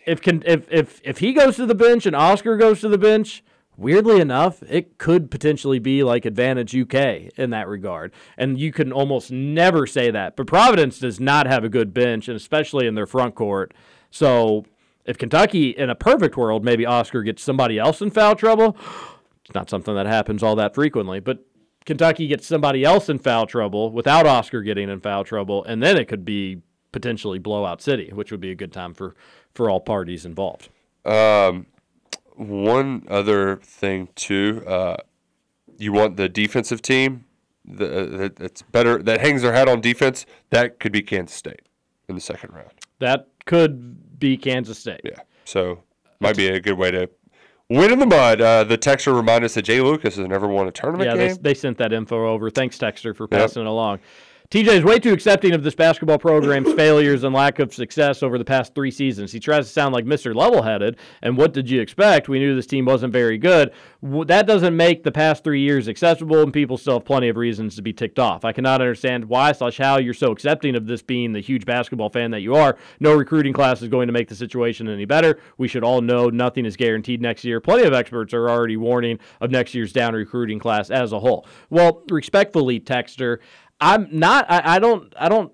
if can if if if he goes to the bench and Oscar goes to the bench, weirdly enough, it could potentially be like advantage UK in that regard. And you can almost never say that. But Providence does not have a good bench, and especially in their front court. So If Kentucky, in a perfect world, maybe Oscar gets somebody else in foul trouble. It's not something that happens all that frequently, but Kentucky gets somebody else in foul trouble without Oscar getting in foul trouble, and then it could be potentially blowout city, which would be a good time for for all parties involved. Um, one other thing too, uh, you want the defensive team the, uh, that, that's better that hangs their hat on defense. That could be Kansas State in the second round. That could be Kansas State. Yeah, so might be a good way to win in the mud. Uh, the texter reminded us that Jay Lucas has never won a tournament yeah, game. they, they sent that info over. Thanks, Texter, for passing it along. TJ is way too accepting of this basketball program's failures and lack of success over the past three seasons. He tries to sound like Mr. Level Headed, and what did you expect? We knew this team wasn't very good. That doesn't make the past three years accessible, and people still have plenty of reasons to be ticked off. I cannot understand why slash how you're so accepting of this being the huge basketball fan that you are. No recruiting class is going to make the situation any better. We should all know nothing is guaranteed next year. Plenty of experts are already warning of next year's down recruiting class as a whole. Well, respectfully, Texter, I'm not. I, I don't. I don't.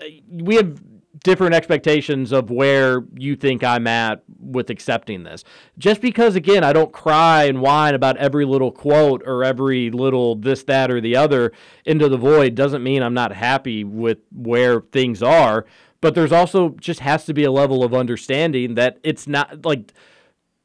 Uh, we have different expectations of where you think I'm at with accepting this. Just because, again, I don't cry and whine about every little quote or every little this, that, or the other into the void doesn't mean I'm not happy with where things are. But there's also just has to be a level of understanding that it's not like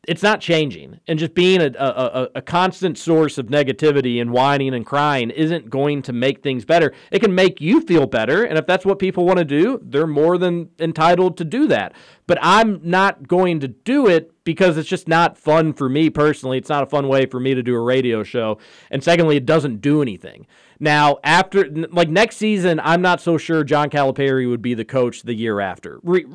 it's not changing. And just being a, a, a, constant source of negativity and whining and crying isn't going to make things better. It can make you feel better. And if that's what people want to do, they're more than entitled to do that. But I'm not going to do it because it's just not fun for me personally. It's not a fun way for me to do a radio show. And secondly, it doesn't do anything. Now, after like next season, I'm not so sure John Calipari would be the coach the year after. Re-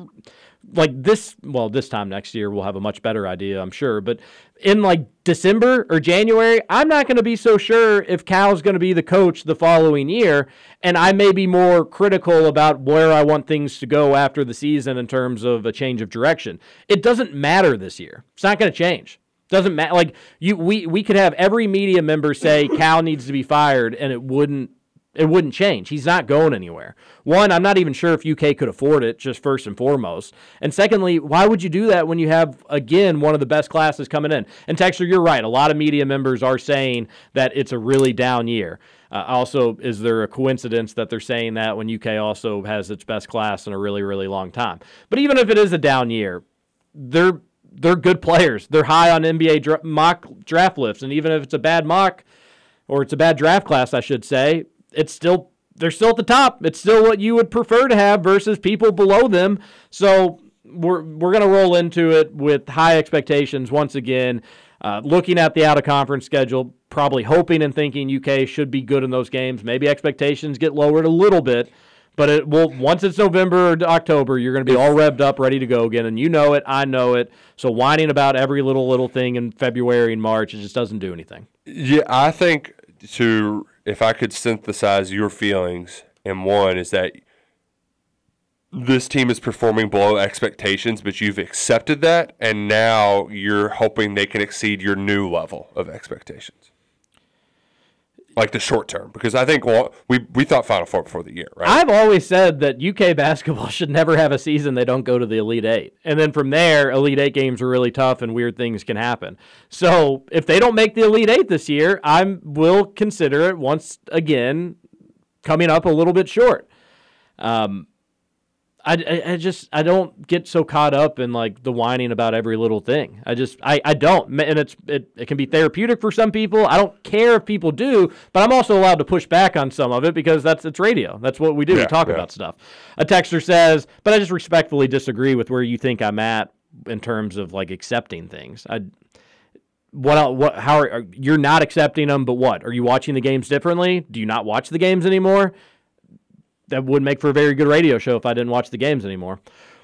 like this well this time next year we'll have a much better idea i'm sure but in like december or january i'm not going to be so sure if cal's going to be the coach the following year and i may be more critical about where i want things to go after the season in terms of a change of direction. It doesn't matter this year. It's not going to change. Doesn't matter like you we we could have every media member say cal needs to be fired and it wouldn't it wouldn't change. He's not going anywhere. One, I'm not even sure if UK could afford it, just first and foremost. And secondly, why would you do that when you have, again, one of the best classes coming in? And Texter, you're right. A lot of media members are saying that it's a really down year. Uh, also, is there a coincidence that they're saying that when UK also has its best class in a really, really long time? But even if it is a down year, they're they're good players. They're high on NBA dra- mock draft lists, and even if it's a bad mock or it's a bad draft class, I should say, it's still they're still at the top. It's still what you would prefer to have versus people below them. So we're we're gonna roll into it with high expectations once again. Uh, looking at the out of conference schedule, probably hoping and thinking UK should be good in those games. Maybe expectations get lowered a little bit, but it will once it's November or October, you're going to be all revved up, ready to go again, and you know it, I know it. So whining about every little little thing in February and March, it just doesn't do anything. Yeah, I think to if I could synthesize your feelings and one is that this team is performing below expectations, but you've accepted that, and now you're hoping they can exceed your new level of expectations, like the short term. Because I think well, we we thought Final Four before the year, right? I've always said that UK basketball should never have a season they don't go to the Elite Eight. And then from there, Elite Eight games are really tough and weird things can happen. So if they don't make the Elite Eight this year, I will consider it once again coming up a little bit short. Um, I, I, I just I don't get so caught up in like the whining about every little thing. I just I, I don't and it's it, it can be therapeutic for some people. I don't care if people do, but I'm also allowed to push back on some of it because that's it's radio. That's what we do. we talk yeah. about stuff. A texter says, but I just respectfully disagree with where you think I'm at in terms of like accepting things. I what what how are, are you're not accepting them but what? Are you watching the games differently? Do you not watch the games anymore? That would make for a very good radio show if I didn't watch the games anymore.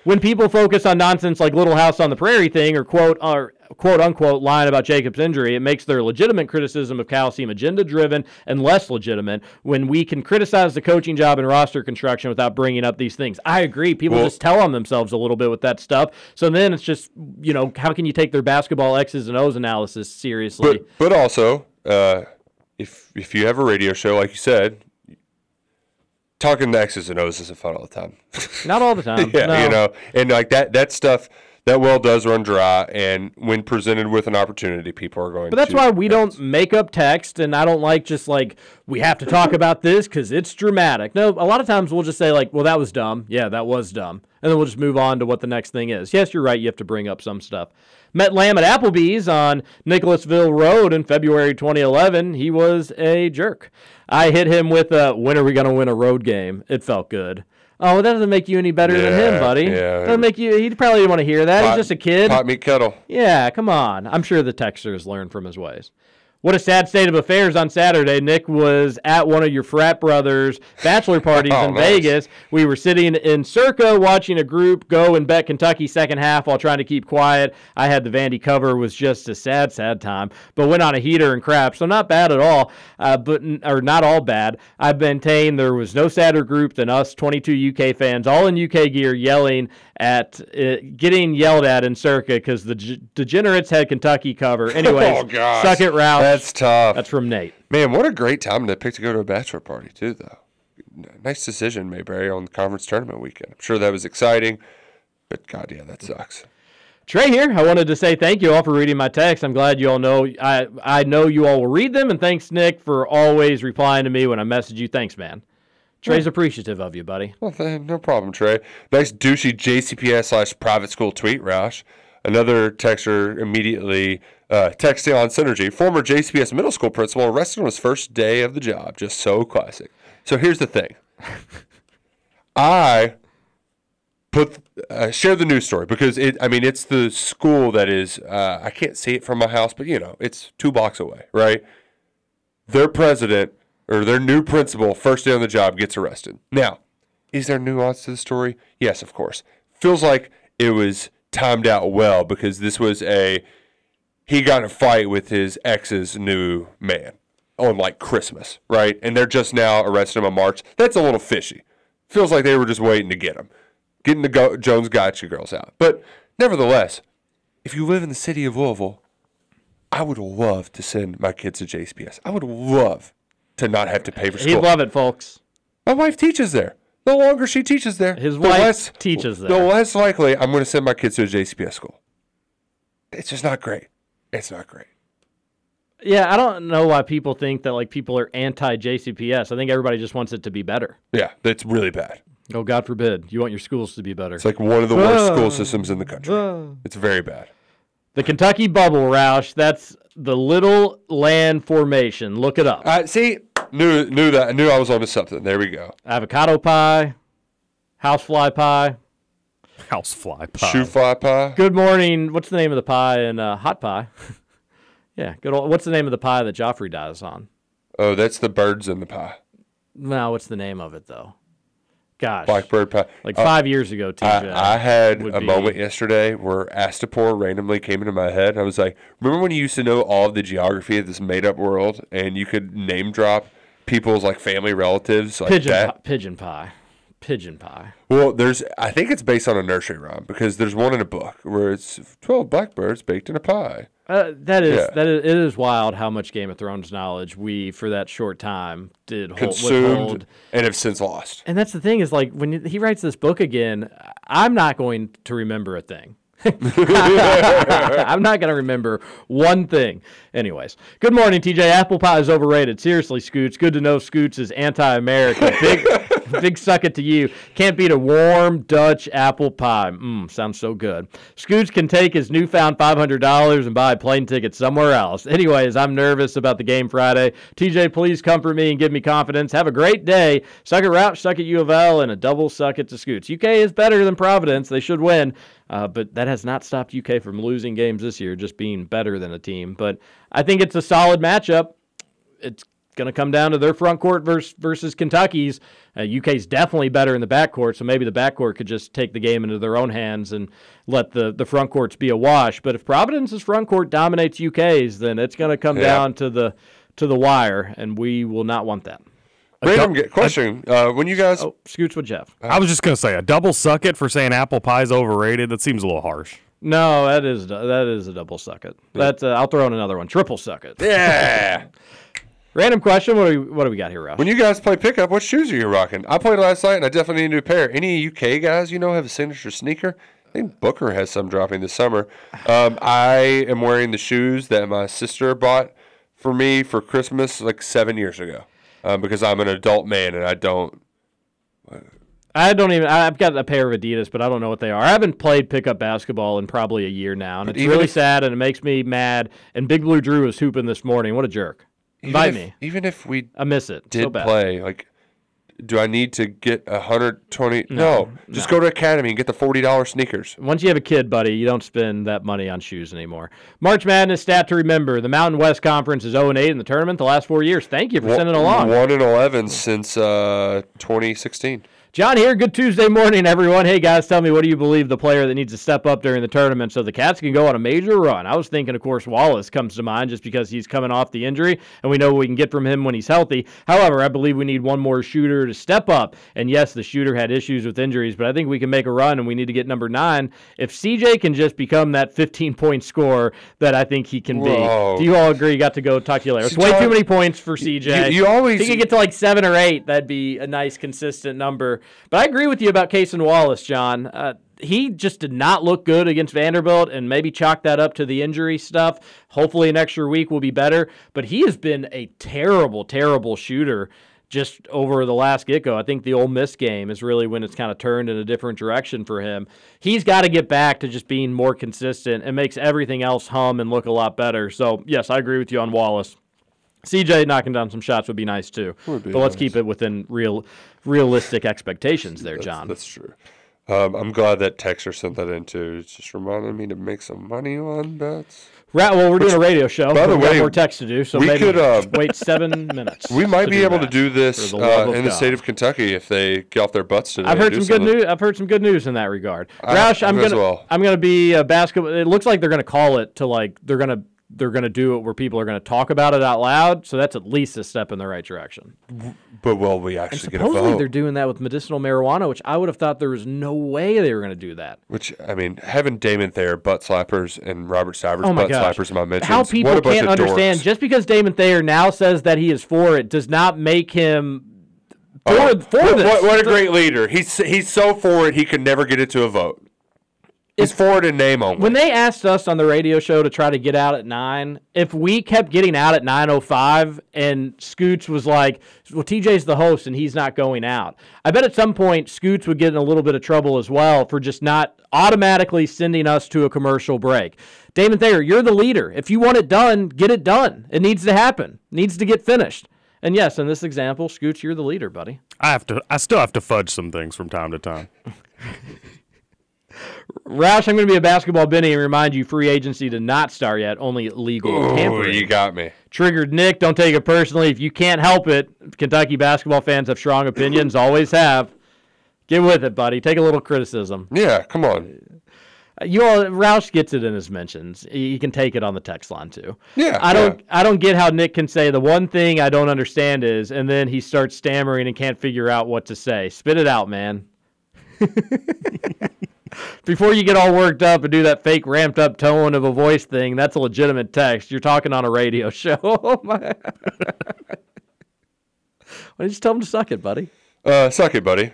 When people focus on nonsense like Little House on the Prairie thing or quote or quote unquote line about Jacob's injury, it makes their legitimate criticism of Cal seem agenda driven and less legitimate when we can criticize the coaching job and roster construction without bringing up these things. I agree. People Well- just tell on themselves a little bit with that stuff. So then it's just, you know, how can you take their basketball X's and O's analysis seriously? But but also, uh, if if you have a radio show, like you said, talking to X's and O's isn't fun all the time. Not all the time. yeah, no. you know, and like that that stuff. that well does run dry, and when presented with an opportunity, people are going. But that's why we don't make up text, and I don't like just like we have to talk about this because it's dramatic. No, a lot of times we'll just say like, "Well, that was dumb." Yeah, that was dumb, and then we'll just move on to what the next thing is. Yes, you're right. You have to bring up some stuff. Met Lamb at Applebee's on Nicholasville Road in February 2011. He was a jerk. I hit him with a, "When are we going to win a road game?" It felt good. Oh, that doesn't make you any better than him, buddy. yeah. Doesn't make you. He probably didn't want to hear that. Pot- He's just a kid. Pot meat kettle. Yeah, come on. I'm sure the texters learned from his ways. What a sad state of affairs on Saturday. Nick was at one of your frat brothers' bachelor parties Oh, in nice. Vegas. We were sitting in Circa watching a group go and bet Kentucky second half while trying to keep quiet. I had the Vandy cover. It was just a sad, sad time, but went on a heater and crap. So not bad at all, uh, but or not all bad. I maintain there was no sadder group than us 22 UK fans, all in UK gear, yelling at, uh, getting yelled at in Circa because the g- degenerates had Kentucky cover. Anyway, oh gosh, suck it, Roush. That's tough. That's from Nate. Man, what a great time to pick to go to a bachelor party too, though. Nice decision, Mayberry, on the conference tournament weekend. I'm sure that was exciting, but God, yeah, that sucks. Trey here. I wanted to say thank you all for reading my text. I'm glad you all know I I know you all will read them, and thanks Nick for always replying to me when I message you. Thanks, man. Trey's appreciative of you, buddy. Well, no problem, Trey. Nice douchey JCPS slash private school tweet, Roush. Another texter immediately uh, texting on Synergy. Former JCPS middle school principal arrested on his first day of the job. Just so classic. So here's the thing. I put uh, share the news story because it. I mean, it's the school that is. Uh, I can't see it from my house, but you know, it's two blocks away, right? Their president or their new principal, first day on the job, gets arrested. Now, is there nuance to the story? Yes, of course. Feels like it was timed out well because this was a he got in a fight with his ex's new man on like Christmas, right? And they're just now arresting him on March. That's a little fishy. Feels like they were just waiting to get him, getting the go- Jones Gotcha girls out. But nevertheless, if you live in the city of Louisville, I would love to send my kids to JCPS. I would love to not have to pay for school. He'd love it, folks. My wife teaches there. The longer she teaches there, His the wife less, teaches there. The less likely I'm going to send my kids to a JCPS school. It's just not great. It's not great. Yeah, I don't know why people think that like people are anti JCPS. I think everybody just wants it to be better. Yeah, that's really bad. Oh, God forbid. You want your schools to be better. It's like one of the worst school systems in the country. It's very bad. The Kentucky Bubble Roush. That's the Little Land Formation. Look it up. Uh, see, knew knew that. I knew I was onto something. There we go. Avocado pie, housefly pie, housefly pie, shoe fly pie. Good morning. What's the name of the pie and uh, hot pie? yeah, good old. What's the name of the pie that Joffrey dies on? Oh, that's the birds in the pie. No, what's the name of it though? Gosh, Blackbird pie. Like Uh, five years ago, TJ. I, I had would a be- moment yesterday where Astapor randomly came into my head. I was like, remember when you used to know all of the geography of this made up world and you could name drop people's like family relatives like pigeon that? pie, pigeon pie, pigeon pie. Well, there's I think it's based on a nursery rhyme because there's one in a book where it's twelve blackbirds baked in a pie. Uh, that is Yeah. that is it is wild how much Game of Thrones knowledge we for that short time did hold, Consumed withhold. and have since lost. And that's the thing is like when he writes this book again, I'm not going to remember a thing. I'm not going to remember one thing. Anyways, good morning, TJ. Apple pie is overrated. Seriously, Scoots. Good to know Scoots is anti-American. Big, big suck it to you. Can't beat a warm Dutch apple pie. Mmm, sounds so good. Scoots can take his newfound $500 and buy a plane ticket somewhere else. Anyways, I'm nervous about the game Friday. TJ, please comfort me and give me confidence. Have a great day. Suck it, Roush. Suck it, U of L, and a double suck it to Scoots. UK is better than Providence. They should win. Uh, but that has not stopped UK from losing games this year, just being better than a team. But I think it's a solid matchup. It's going to come down to their front court versus, versus Kentucky's. Uh, UK's definitely better in the backcourt, so maybe the backcourt could just take the game into their own hands and let the, the front courts be a wash. But if Providence's front court dominates UK's, then it's going to come Yeah. down to the to the wire, and we will not want that. Random ge- question: uh, When you guys, oh, scoots with Jeff. I was just gonna say a double suck it for saying apple pie's overrated. That seems a little harsh. No, that is that is a double suck it. That's uh, I'll throw in another one. Triple suck it. Yeah. Random question. What do we what do we got here, Rush? when you guys play pickup, what shoes are you rocking? I played last night and I definitely need a new pair. Any UK guys you know have a signature sneaker? I think Booker has some dropping this summer. Um, I am wearing the shoes that my sister bought for me for Christmas like seven years ago, um, because I'm an adult man and I don't. I don't even. I've got a pair of Adidas, but I don't know what they are. I haven't played pickup basketball in probably a year now, and But it's really if- sad, and it makes me mad. And Big Blue Drew was hooping this morning. What a jerk! Even Invite if- me. Even if we I miss it. did so bad. play, like, do I need to get a hundred twenty? No, No, just go to Academy and get the forty dollars sneakers. Once you have a kid, buddy, you don't spend that money on shoes anymore. March Madness stat to remember: the Mountain West Conference is 0 and 8 in the tournament the last four years. Thank you for sending along. One and eleven since uh, 2016. John here. Good Tuesday morning, everyone. Hey guys, tell me what do you believe the player that needs to step up during the tournament so the Cats can go on a major run? I was thinking, of course, Wallace comes to mind just because he's coming off the injury and we know what we can get from him when he's healthy. However, I believe we need one more shooter to step up. And yes, the shooter had issues with injuries, but I think we can make a run and we need to get number nine. If CJ can just become that 15 point scorer that I think he can Whoa. be. Do you all agree? You Got to go talk to you later. It's way too many points for CJ. you always- If he could get to like seven or eight, that'd be a nice consistent number. But I agree with you about Cason Wallace, John. Uh, he just did not look good against Vanderbilt, and maybe chalk that up to the injury stuff. Hopefully, an extra week will be better. But he has been a terrible, terrible shooter just over the last get go. I think the Ole Miss game is really when it's kind of turned in a different direction for him. He's got to get back to just being more consistent and makes everything else hum and look a lot better. So, yes, I agree with you on Wallace. CJ knocking down some shots would be nice too. Be but let's nice. keep it within real realistic expectations there, John. That's true. Um, I'm glad that Texter sent that in too. It's just reminding me to make some money on bets. Right, well, we're doing a radio show. By the way, more text to do, so we maybe could, uh, wait seven minutes. We might be able to do this the uh, in the God. state of Kentucky if they get off their butts today. I've heard some good news. I've heard some good news in that regard. I- Roush, I'm gonna well. I'm gonna be a basketball. It looks like they're gonna call it to like they're gonna they're gonna do it where people are gonna talk about it out loud. So that's at least a step in the right direction. But will we And actually get a supposedly vote? they're doing that with medicinal marijuana, which I would have thought there was no way they were gonna do that. Which I mean, having Damon Thayer butt slappers and Robert Stivers Oh butt gosh. slappers in my mentions. How people what a bunch can't understand dorks. just because Damon Thayer now says that he is for it does not make him for, Oh, for what, this. what, what a great leader! He's he's so for it he could never get it to a vote. He's for it in name only. When they asked us on the radio show to try to get out at nine, if we kept getting out at nine oh five and Scoots was like, "Well, TJ's the host and he's not going out," I bet at some point Scoots would get in a little bit of trouble as well for just not automatically sending us to a commercial break. Damon Thayer, you're the leader. If you want it done, get it done. It needs to happen. It needs to get finished. And yes, in this example, Scoots, you're the leader, buddy. I have to. I still have to fudge some things from time to time. Roush, I'm going to be a basketball Benny and remind you free agency did not start yet, only legal Ooh, tampering. you got me. Triggered Nick, don't take it personally. If you can't help it, Kentucky basketball fans have strong opinions, always have. Get with it, buddy. Take a little criticism. Yeah, come on. Uh, You all Roush gets it in his mentions. He he can take it on the text line too. Yeah, I don't I don't get how Nick can say the one thing I don't understand is and then he starts stammering and can't figure out what to say. Spit it out, man. Before you get all worked up and do that fake ramped up tone of a voice thing, that's a legitimate text. You're talking on a radio show. Why don't you just tell him to suck it, buddy? Uh, suck it, buddy.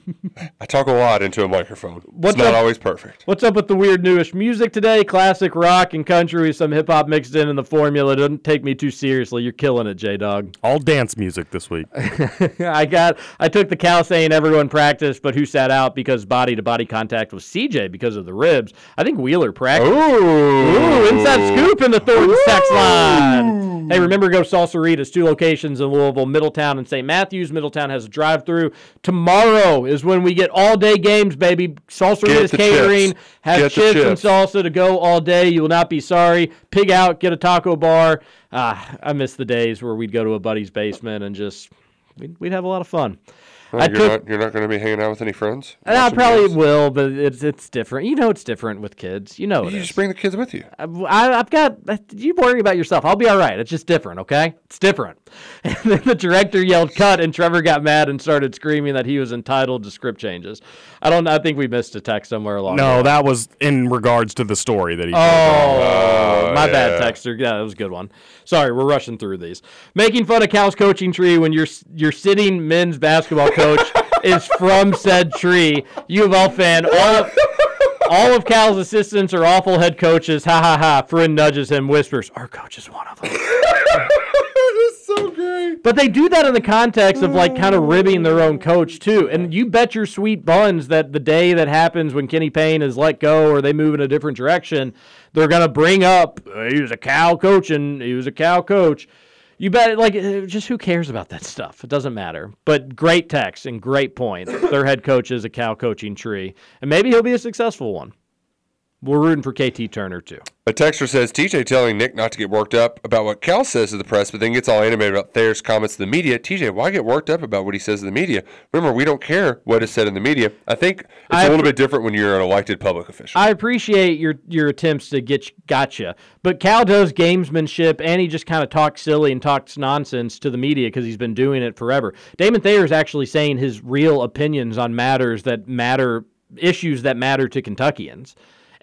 I talk a lot into a microphone. What's it's not up- always perfect. What's up with the weird newish music today? Classic rock and country with some hip hop mixed in in the formula. Doesn't take me too seriously. You're killing it, J Dog. All dance music this week. I got. I took the Cal saying everyone practiced, but who sat out because body to body contact with CJ because of the ribs. I think Wheeler practiced. Ooh, inside scoop in the Thornton's text line. Hey, remember go Salsaritas, two locations in Louisville, Middletown and St. Matthews. Middletown has a drive-through. Tomorrow is when we get all-day games, baby. Salsaritas Catering chips. has Get the chips, and salsa to go all day. You will not be sorry. Pig out, get a taco bar. Ah, I miss the days where we'd go to a buddy's basement and just we'd, we'd have a lot of fun. Oh, I you're took- not you're not going to be hanging out with any friends. Uh, I probably games? will, but it's it's different. You know, it's different with kids. You know, it You is. just bring the kids with you. Uh, I, I've got. You worry about yourself. I'll be all right. It's just different, okay? It's different. And then the director yelled "cut," and Trevor got mad and started screaming that he was entitled to script changes. I don't. I think we missed a text somewhere along. the No, way. that was in regards to the story that he. Oh, oh, my bad, texter. Yeah, that was a good one. Sorry, we're rushing through these. Making fun of Cal's coaching tree when your your sitting men's basketball coach is from said tree. U of L fan. All All of Cal's assistants are awful head coaches. Ha ha ha. Friend nudges him, whispers, Our coach is one of them. But they do that in the context of like kind of ribbing their own coach too. And you bet your sweet buns that the day that happens when Kenny Payne is let go or they move in a different direction, they're gonna bring up "Uh, he was a Cal coach and he was a Cal coach. You bet, like, uh, just who cares about that stuff? It doesn't matter. But great text and great point. Their head coach is a Cal coaching tree, and maybe he'll be a successful one. We're rooting for KT Turner too. A texter says TJ telling Nick not to get worked up about what Cal says to the press, but then gets all animated about Thayer's comments to the media. TJ, why get worked up about what he says to the media? Remember, we don't care what is said in the media. I think it's I a little bit different when you're an elected public official. I appreciate your your attempts to get gotcha, but Cal does gamesmanship, and he just kind of talks silly and talks nonsense to the media because he's been doing it forever. Damon Thayer is actually saying his real opinions on matters that matter, issues that matter to Kentuckians.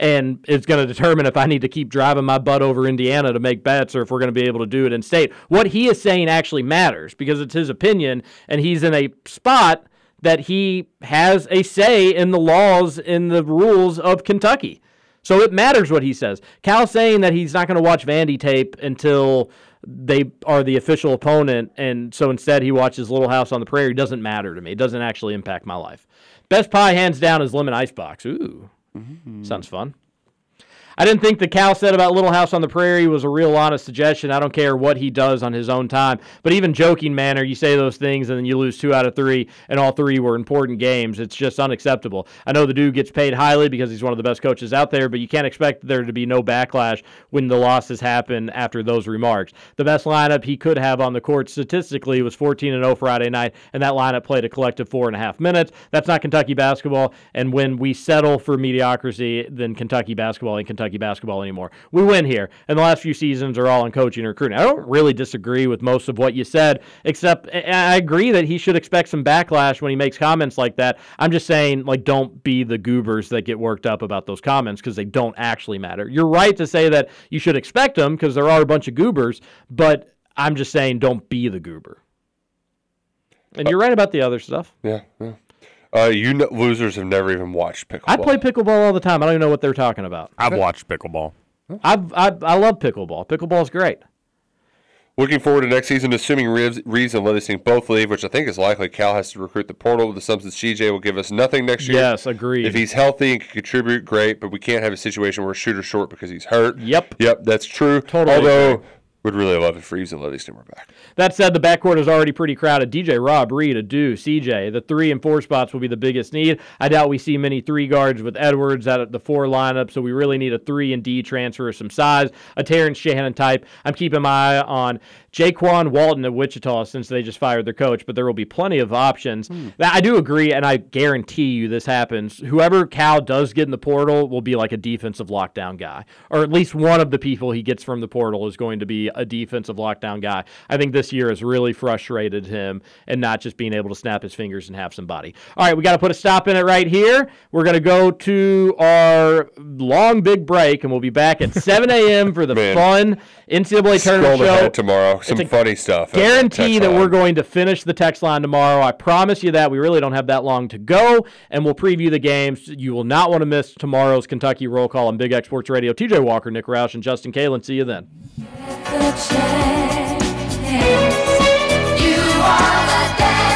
And it's going to determine if I need to keep driving my butt over Indiana to make bets or if we're going to be able to do it in state. What he is saying actually matters because it's his opinion, and he's in a spot that he has a say in the laws in the rules of Kentucky. So it matters what he says. Cal saying that he's not going to watch Vandy tape until they are the official opponent, and so instead he watches Little House on the Prairie doesn't matter to me. It doesn't actually impact my life. Best pie, hands down, is lemon icebox. Ooh, Mm-hmm. sounds fun. I didn't think the Cal said about Little House on the Prairie was a real honest suggestion. I don't care what he does on his own time. But even joking manner, you say those things and then you lose two out of three, and all three were important games. It's just unacceptable. I know the dude gets paid highly because he's one of the best coaches out there, but you can't expect there to be no backlash when the losses happen after those remarks. The best lineup he could have on the court statistically was 14 and 0 Friday night, and that lineup played a collective four and a half minutes. That's not Kentucky basketball. And when we settle for mediocrity, then Kentucky basketball and Kentucky basketball anymore. We win here, and the last few seasons are all on coaching and recruiting. I don't really disagree with most of what you said, except I I agree that he should expect some backlash when he makes comments like that. I'm just saying, like, don't be the goobers that get worked up about those comments because they don't actually matter. You're right to say that you should expect them because there are a bunch of goobers, but I'm just saying, don't be the goober. And you're right about the other stuff. yeah, yeah. Uh, you kn- losers have never even watched pickleball. I play pickleball all the time. I don't even know what they're talking about. I've watched pickleball. I've, I I love pickleball. Pickleball's great. Looking forward to next season, assuming Reeves, Reeves and Livingston both leave, which I think is likely. Cal has to recruit the portal. The Substance CJ will give us nothing next year. Yes, agreed. If he's healthy and can contribute, great. But we can't have a situation where we're shooter short because he's hurt. Yep. Yep, that's true. Totally Although, agree. Would really love if Reeves and Livingston were back. That said, the backcourt is already pretty crowded. DJ, Rob, Reed, Adou, CJ. The three and four spots will be the biggest need. I doubt we see many three guards with Edwards out of the four lineup, so we really need a three and D transfer of some size, a Terrence Shannon type. I'm keeping my eye on Jaykwon Walton of Wichita since they just fired their coach, but there will be plenty of options. Hmm. That- I do agree, and I guarantee you this happens. Whoever Cal does get in the portal will be like a defensive lockdown guy, or at least one of the people he gets from the portal is going to be a defensive lockdown guy. I think this year has really frustrated him and not just being able to snap his fingers and have somebody. All right, we got to put a stop in it right here. We're going to go to our long big break, and we'll be back at 7 a.m. for the Man. fun NCAA tournament Scroll show. tomorrow. Some a funny stuff. Guarantee Text that we're going to finish the text line tomorrow. I promise you that. We really don't have that long to go, and we'll preview the games. You will not want to miss tomorrow's Kentucky roll call on Big X Sports Radio. TJ Walker, Nick Roush, and Justin Kalen. See you then. You are